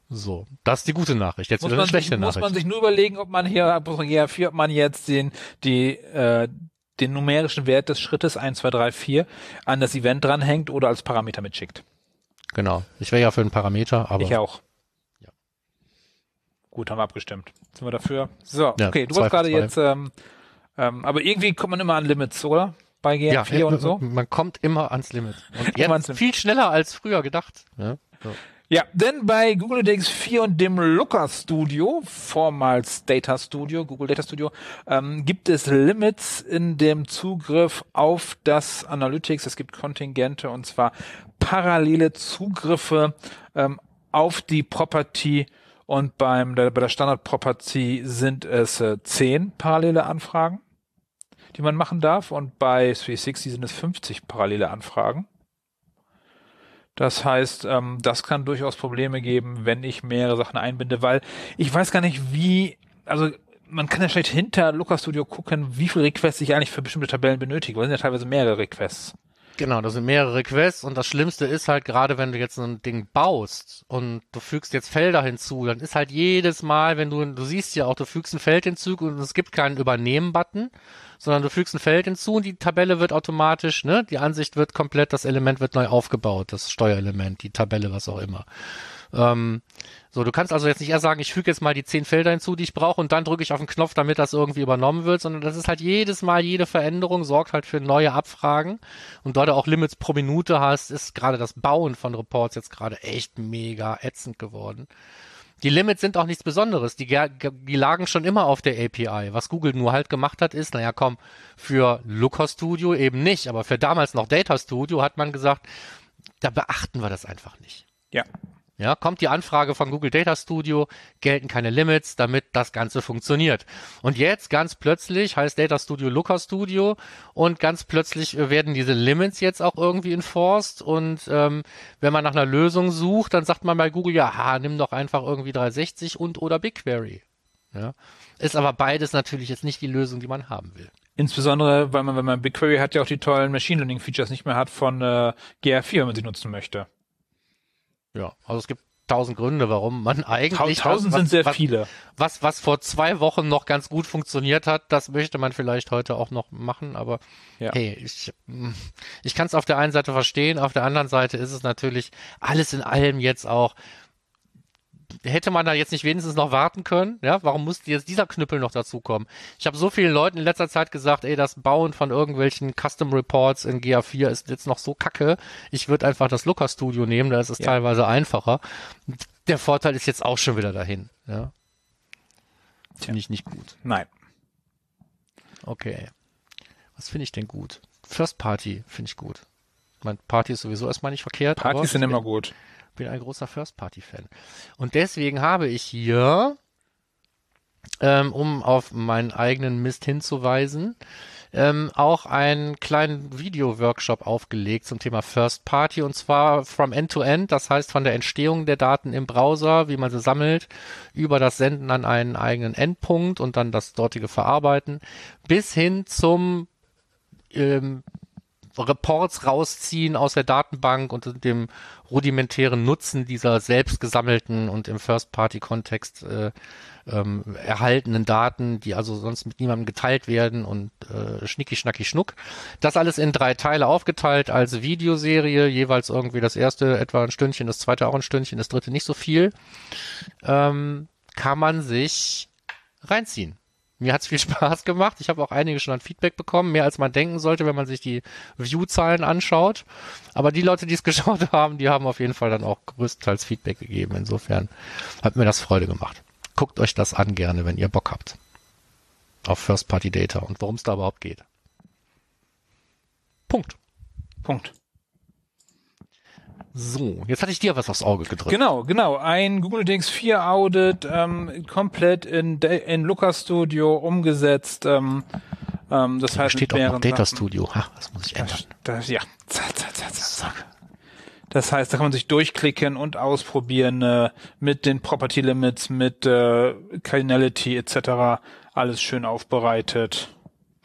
So, das ist die gute Nachricht. Jetzt Muss wieder man, eine schlechte sich, muss Nachricht. man sich nur überlegen, ob man hier, GA4, ob man jetzt den, die, äh, den numerischen Wert des Schrittes 1, 2, 3, 4 an das Event dranhängt oder als Parameter mitschickt. genau. Ich wäre ja für einen Parameter, aber ich auch. Gut, haben wir abgestimmt. Sind wir dafür? So, Ja, okay, du wolltest gerade jetzt, ähm, ähm, aber irgendwie kommt man immer an Limits, oder? Bei GA4 ja, und so. Man kommt immer ans Limit. Und jetzt Limit. viel schneller als früher gedacht. Ja, so. Ja, denn bei Google Analytics 4 und dem Looker Studio, vormals Data Studio, Google Data Studio, ähm, gibt es Limits in dem Zugriff auf das Analytics. Es gibt Kontingente und zwar parallele Zugriffe ähm, auf die Property und beim der, bei der Standard Property sind es äh, 10 parallele Anfragen, die man machen darf und bei 360 sind es 50 parallele Anfragen. Das heißt, ähm, das kann durchaus Probleme geben, wenn ich mehrere Sachen einbinde, weil ich weiß gar nicht, wie, also man kann ja schlecht hinter Looker Studio gucken, wie viele Requests ich eigentlich für bestimmte Tabellen benötige, weil es sind ja teilweise mehrere Requests. Genau, das sind mehrere Quests und das Schlimmste ist halt gerade, wenn du jetzt so ein Ding baust und du fügst jetzt Felder hinzu, dann ist halt jedes Mal, wenn du, du siehst ja auch, du fügst ein Feld hinzu und es gibt keinen Übernehmen-Button, sondern du fügst ein Feld hinzu und die Tabelle wird automatisch, ne, die Ansicht wird komplett, das Element wird neu aufgebaut, das Steuerelement, die Tabelle, was auch immer. Ähm, so, du kannst also jetzt nicht eher sagen, ich füge jetzt mal die zehn Felder hinzu, die ich brauche und dann drücke ich auf den Knopf, damit das irgendwie übernommen wird, sondern das ist halt jedes Mal, jede Veränderung sorgt halt für neue Abfragen und da du auch Limits pro Minute hast, ist gerade das Bauen von Reports jetzt gerade echt mega ätzend geworden. Die Limits sind auch nichts Besonderes. Die, die lagen schon immer auf der API. Was Google nur halt gemacht hat, ist, naja, komm, für Looker Studio eben nicht, aber für damals noch Data Studio hat man gesagt, da beachten wir das einfach nicht. Ja. Ja, kommt die Anfrage von Google Data Studio, gelten keine Limits, damit das Ganze funktioniert. Und jetzt ganz plötzlich heißt Data Studio Looker Studio und ganz plötzlich werden diese Limits jetzt auch irgendwie enforced und ähm, wenn man nach einer Lösung sucht, dann sagt man bei Google, ja, ha, nimm doch einfach irgendwie 360 und oder BigQuery. Ja, ist aber beides natürlich jetzt nicht die Lösung, die man haben will. Insbesondere, weil man, wenn man BigQuery hat, ja auch die tollen Machine Learning Features nicht mehr hat von äh, GR4, wenn man sie nutzen möchte. Ja, also es gibt tausend Gründe, warum man eigentlich. Tausend sind sehr was, viele. Was, was vor zwei Wochen noch ganz gut funktioniert hat, das möchte man vielleicht heute auch noch machen, aber ja. hey, ich, ich kann es auf der einen Seite verstehen, auf der anderen Seite ist es natürlich alles in allem jetzt auch hätte man da jetzt nicht wenigstens noch warten können? Ja, warum musste jetzt dieser Knüppel noch dazukommen? Ich habe so vielen Leuten in letzter Zeit gesagt, ey, das Bauen von irgendwelchen Custom Reports in GA4 ist jetzt noch so kacke. Ich würde einfach das Looker Studio nehmen, da ist es ja. teilweise einfacher. Der Vorteil ist jetzt auch schon wieder dahin. Ja. Finde ich nicht gut. Nein. Okay. Was finde ich denn gut? First Party finde ich gut. Mein Party ist sowieso erstmal nicht verkehrt. Partys sind immer gut bin ein großer First-Party-Fan. Und deswegen habe ich hier, ähm, um auf meinen eigenen Mist hinzuweisen, ähm, auch einen kleinen Video-Workshop aufgelegt zum Thema First Party und zwar from end to end, das heißt von der Entstehung der Daten im Browser, wie man sie sammelt, über das Senden an einen eigenen Endpunkt und dann das dortige Verarbeiten, bis hin zum ähm, Reports rausziehen aus der Datenbank und dem rudimentären Nutzen dieser selbst gesammelten und im First-Party-Kontext äh, ähm, erhaltenen Daten, die also sonst mit niemandem geteilt werden und äh, schnicki schnacki schnuck. Das alles in drei Teile aufgeteilt als Videoserie, jeweils irgendwie das erste etwa ein Stündchen, das zweite auch ein Stündchen, das dritte nicht so viel. Ähm, kann man sich reinziehen. Mir hat's viel Spaß gemacht. Ich habe auch einige schon an Feedback bekommen, mehr als man denken sollte, wenn man sich die View-Zahlen anschaut. Aber die Leute, die es geschaut haben, die haben auf jeden Fall dann auch größtenteils Feedback gegeben. Insofern hat mir das Freude gemacht. Guckt euch das an gerne, wenn ihr Bock habt. Auf First-Party-Data und worum es da überhaupt geht. Punkt. Punkt. So, jetzt hatte ich dir was aufs Auge gedrückt. Genau, genau. Ein Google Dings 4 Audit, ähm, komplett in, in Looker Studio umgesetzt. Ähm, ähm, das heißt, steht auch noch Data. Studio. Ha, das muss ich ändern. Das, das, ja. Das heißt, da kann man sich durchklicken und ausprobieren äh, mit den Property Limits, mit äh, Cardinality etc. Alles schön aufbereitet.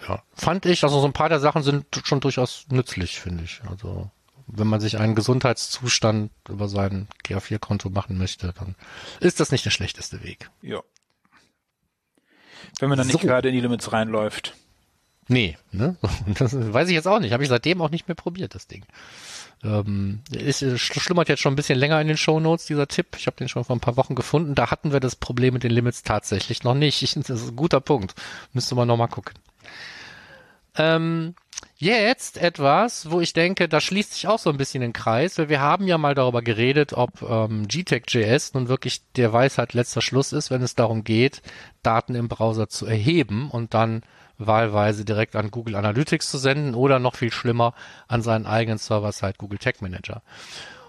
Ja, fand ich, also so ein paar der Sachen sind schon durchaus nützlich, finde ich. Also wenn man sich einen Gesundheitszustand über sein GA4-Konto machen möchte, dann ist das nicht der schlechteste Weg. Ja. Wenn man dann so. nicht gerade in die Limits reinläuft. Nee, ne? Das weiß ich jetzt auch nicht. Habe ich seitdem auch nicht mehr probiert, das Ding. Ähm, ist, schlummert jetzt schon ein bisschen länger in den Show Notes dieser Tipp. Ich habe den schon vor ein paar Wochen gefunden. Da hatten wir das Problem mit den Limits tatsächlich noch nicht. Ich, das ist ein guter Punkt. Müsste man nochmal gucken. Ähm, Jetzt etwas, wo ich denke, da schließt sich auch so ein bisschen den Kreis, weil wir haben ja mal darüber geredet, ob ähm, GTEC.js nun wirklich der Weisheit letzter Schluss ist, wenn es darum geht, Daten im Browser zu erheben und dann wahlweise direkt an Google Analytics zu senden oder noch viel schlimmer an seinen eigenen Server-Side Google Tag Manager.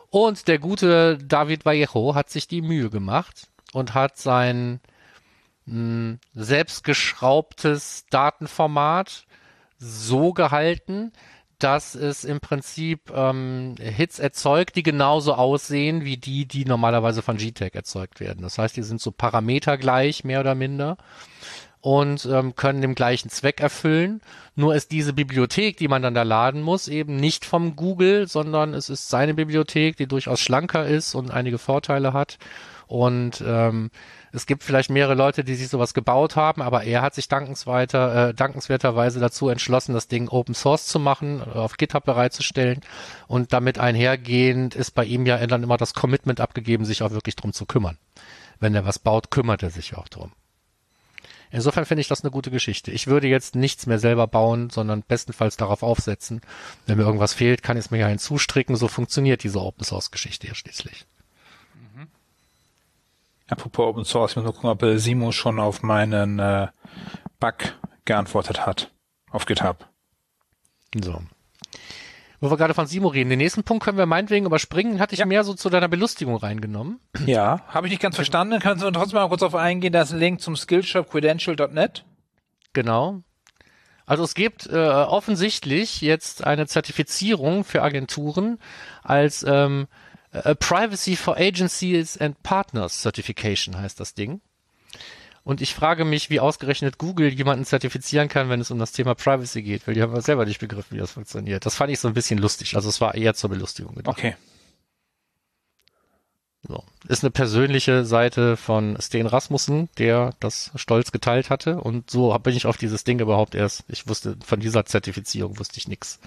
Und der gute David Vallejo hat sich die Mühe gemacht und hat sein mh, hm, selbstgeschraubtes Datenformat so gehalten, dass es im Prinzip ähm, Hits erzeugt, die genauso aussehen wie die, die normalerweise von GTEC erzeugt werden. Das heißt, die sind so parametergleich, mehr oder minder. und ähm, können dem gleichen Zweck erfüllen. Nur ist diese Bibliothek, die man dann da laden muss, eben nicht vom Google, sondern es ist seine Bibliothek, die durchaus schlanker ist und einige Vorteile hat. Und ähm, es gibt vielleicht mehrere Leute, die sich sowas gebaut haben, aber er hat sich dankensweiter, äh, dankenswerterweise dazu entschlossen, das Ding Open Source zu machen, auf GitHub bereitzustellen. Und damit einhergehend ist bei ihm ja dann immer das Commitment abgegeben, sich auch wirklich drum zu kümmern. Wenn er was baut, kümmert er sich auch drum. Insofern finde ich das eine gute Geschichte. Ich würde jetzt nichts mehr selber bauen, sondern bestenfalls darauf aufsetzen. Wenn mir irgendwas fehlt, kann ich es mir ja hinzustricken. So funktioniert diese Open Source Geschichte ja schließlich. Apropos Open Source, ich muss mal gucken, ob äh, Simo schon auf meinen äh, Bug geantwortet hat. Auf GitHub. So. Wo wir gerade von Simo reden, den nächsten Punkt können wir meinetwegen überspringen, hatte ich ja. mehr so zu deiner Belustigung reingenommen. Ja, habe ich nicht ganz verstanden. Kannst du trotzdem mal kurz auf eingehen, da ist ein Link zum Skillshop credential.net. Genau. Also es gibt äh, offensichtlich jetzt eine Zertifizierung für Agenturen als ähm, A Privacy for Agencies and Partners Certification heißt das Ding. Und ich frage mich, wie ausgerechnet Google jemanden zertifizieren kann, wenn es um das Thema Privacy geht, weil die haben selber nicht begriffen, wie das funktioniert. Das fand ich so ein bisschen lustig. Also es war eher zur Belustigung gedacht. Okay. So. Ist eine persönliche Seite von Sten Rasmussen, der das stolz geteilt hatte. Und so bin ich auf dieses Ding überhaupt erst. Ich wusste, von dieser Zertifizierung wusste ich nichts.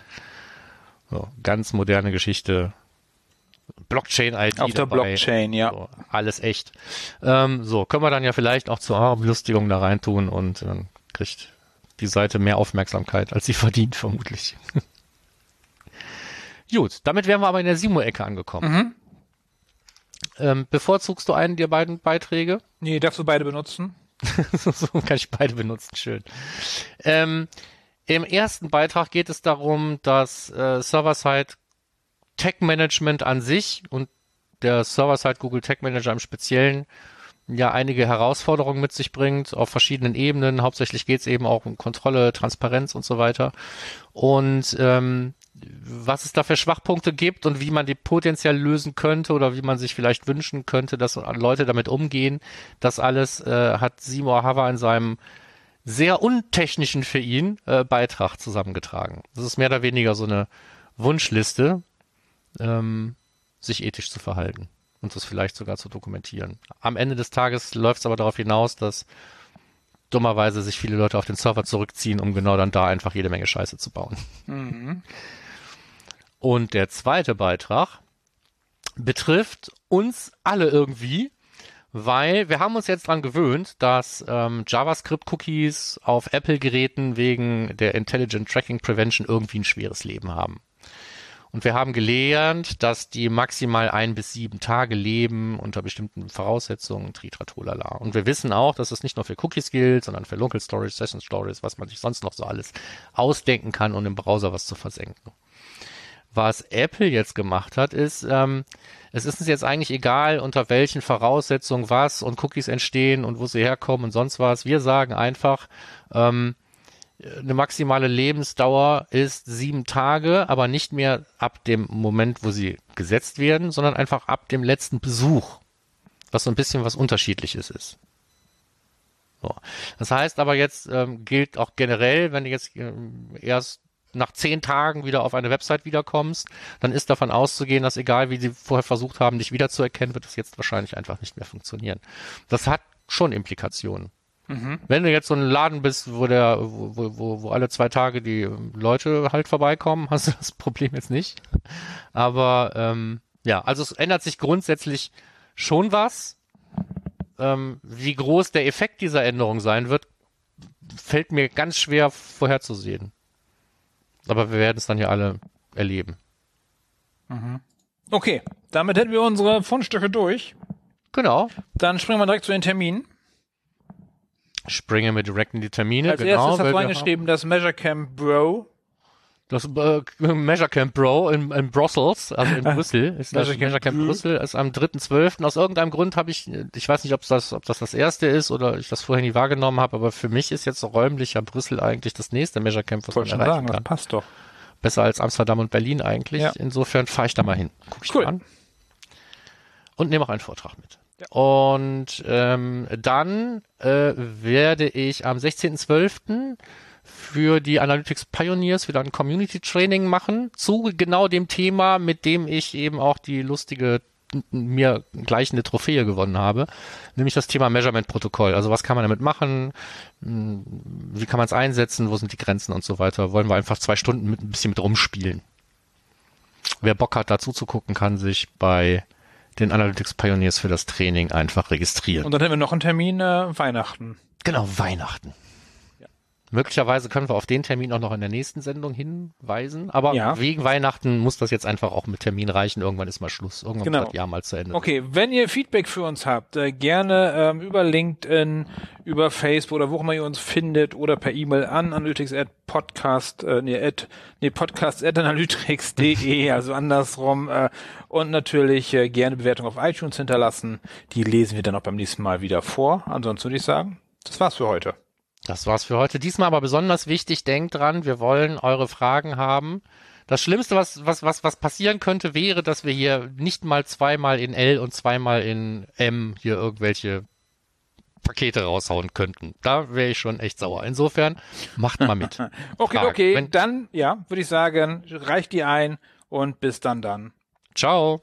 So, ganz moderne Geschichte. Blockchain-ID. Auf der dabei. Blockchain, ja. So, alles echt. Ähm, so, können wir dann ja vielleicht auch zur Belustigung da reintun und dann kriegt die Seite mehr Aufmerksamkeit, als sie verdient, vermutlich. Gut, damit wären wir aber in der Simo-Ecke angekommen. Mhm. Ähm, bevorzugst du einen der beiden Beiträge? Nee, darfst du beide benutzen? so kann ich beide benutzen, schön. Ähm, Im ersten Beitrag geht es darum, dass äh, Server-Side Tech-Management an sich und der Server-Side Google Tech Manager im Speziellen ja einige Herausforderungen mit sich bringt auf verschiedenen Ebenen. Hauptsächlich geht es eben auch um Kontrolle, Transparenz und so weiter. Und ähm, was es da für Schwachpunkte gibt und wie man die potenziell lösen könnte oder wie man sich vielleicht wünschen könnte, dass Leute damit umgehen. Das alles äh, hat Seymour Hava in seinem sehr untechnischen für ihn äh, Beitrag zusammengetragen. Das ist mehr oder weniger so eine Wunschliste, ähm, sich ethisch zu verhalten und das vielleicht sogar zu dokumentieren. Am Ende des Tages läuft es aber darauf hinaus, dass dummerweise sich viele Leute auf den Server zurückziehen, um genau dann da einfach jede Menge Scheiße zu bauen. Mhm. Und der zweite Beitrag betrifft uns alle irgendwie, weil wir haben uns jetzt dran gewöhnt, dass ähm, JavaScript-Cookies auf Apple-Geräten wegen der Intelligent Tracking Prevention irgendwie ein schweres Leben haben. Und wir haben gelernt, dass die maximal ein bis sieben Tage leben unter bestimmten Voraussetzungen, tritratolala. Und wir wissen auch, dass es nicht nur für Cookies gilt, sondern für Local Storage, Session Stories, was man sich sonst noch so alles ausdenken kann, um im Browser was zu versenken. Was Apple jetzt gemacht hat, ist, ähm, es ist uns jetzt eigentlich egal, unter welchen Voraussetzungen was und Cookies entstehen und wo sie herkommen und sonst was. Wir sagen einfach, ähm, eine maximale Lebensdauer ist sieben Tage, aber nicht mehr ab dem Moment, wo sie gesetzt werden, sondern einfach ab dem letzten Besuch, was so ein bisschen was Unterschiedliches ist. So. Das heißt aber jetzt ähm, gilt auch generell, wenn du jetzt ähm, erst nach zehn Tagen wieder auf eine Website wiederkommst, dann ist davon auszugehen, dass egal wie sie vorher versucht haben, dich wiederzuerkennen, wird es jetzt wahrscheinlich einfach nicht mehr funktionieren. Das hat schon Implikationen. Mhm. Wenn du jetzt so ein Laden bist, wo der, wo, wo, wo alle zwei Tage die Leute halt vorbeikommen, hast du das Problem jetzt nicht. Aber ähm, ja, also es ändert sich grundsätzlich schon was. Ähm, wie groß der Effekt dieser Änderung sein wird, fällt mir ganz schwer vorherzusehen. Aber wir werden es dann ja alle erleben. Mhm. Okay, damit hätten wir unsere Fundstücke durch. Genau. Dann springen wir direkt zu den Terminen. Springe mit direkten die Termine. Als genau, erstes hast du reingeschrieben, das Measure Camp Bro. Das äh, Measure Camp Bro in, in Brussels, also in Brüssel, ist das Measure Camp Brüssel, ist am 3.12. Aus irgendeinem Grund habe ich, ich weiß nicht, ob das, ob das das erste ist oder ich das vorher nie wahrgenommen habe, aber für mich ist jetzt räumlicher Brüssel eigentlich das nächste Measure Camp, was Wollte man erreichen sagen, kann. Das passt doch. Besser als Amsterdam und Berlin eigentlich. Ja. Insofern fahre ich da mal hin. Guck ich cool. an. Und nehme auch einen Vortrag mit. Und ähm, dann äh, werde ich am 16.12. für die Analytics Pioneers wieder ein Community Training machen zu genau dem Thema, mit dem ich eben auch die lustige mir gleich eine Trophäe gewonnen habe, nämlich das Thema Measurement-Protokoll. Also was kann man damit machen? Hm, wie kann man es einsetzen? Wo sind die Grenzen und so weiter? Wollen wir einfach zwei Stunden mit ein bisschen mit rumspielen. Wer Bock hat, dazu zu gucken, kann sich bei den Analytics Pioneers für das Training einfach registrieren. Und dann haben wir noch einen Termin äh, Weihnachten. Genau, Weihnachten. Möglicherweise können wir auf den Termin auch noch in der nächsten Sendung hinweisen, aber Ja. wegen Weihnachten muss das jetzt einfach auch mit Termin reichen. Irgendwann ist mal Schluss. Irgendwann Genau. muss das Jahr mal zu Ende. Okay, wenn ihr Feedback für uns habt, äh, gerne ähm, über LinkedIn, über Facebook oder wo auch immer ihr uns findet oder per E-Mail an analytics at podcast, äh, nee, at, nee, podcast at analytics.de, also andersrum. Äh, und natürlich äh, gerne Bewertung auf iTunes hinterlassen. Die lesen wir dann auch beim nächsten Mal wieder vor. Ansonsten würde ich sagen, das war's für heute. Das war's für heute. Diesmal aber besonders wichtig, denkt dran, wir wollen eure Fragen haben. Das Schlimmste, was, was, was, was passieren könnte, wäre, dass wir hier nicht mal zweimal in L und zweimal in M hier irgendwelche Pakete raushauen könnten. Da wäre ich schon echt sauer. Insofern, macht mal mit. Okay, Fragen. okay, Wenn- dann, ja, würde ich sagen, reicht die ein und bis dann dann. Ciao.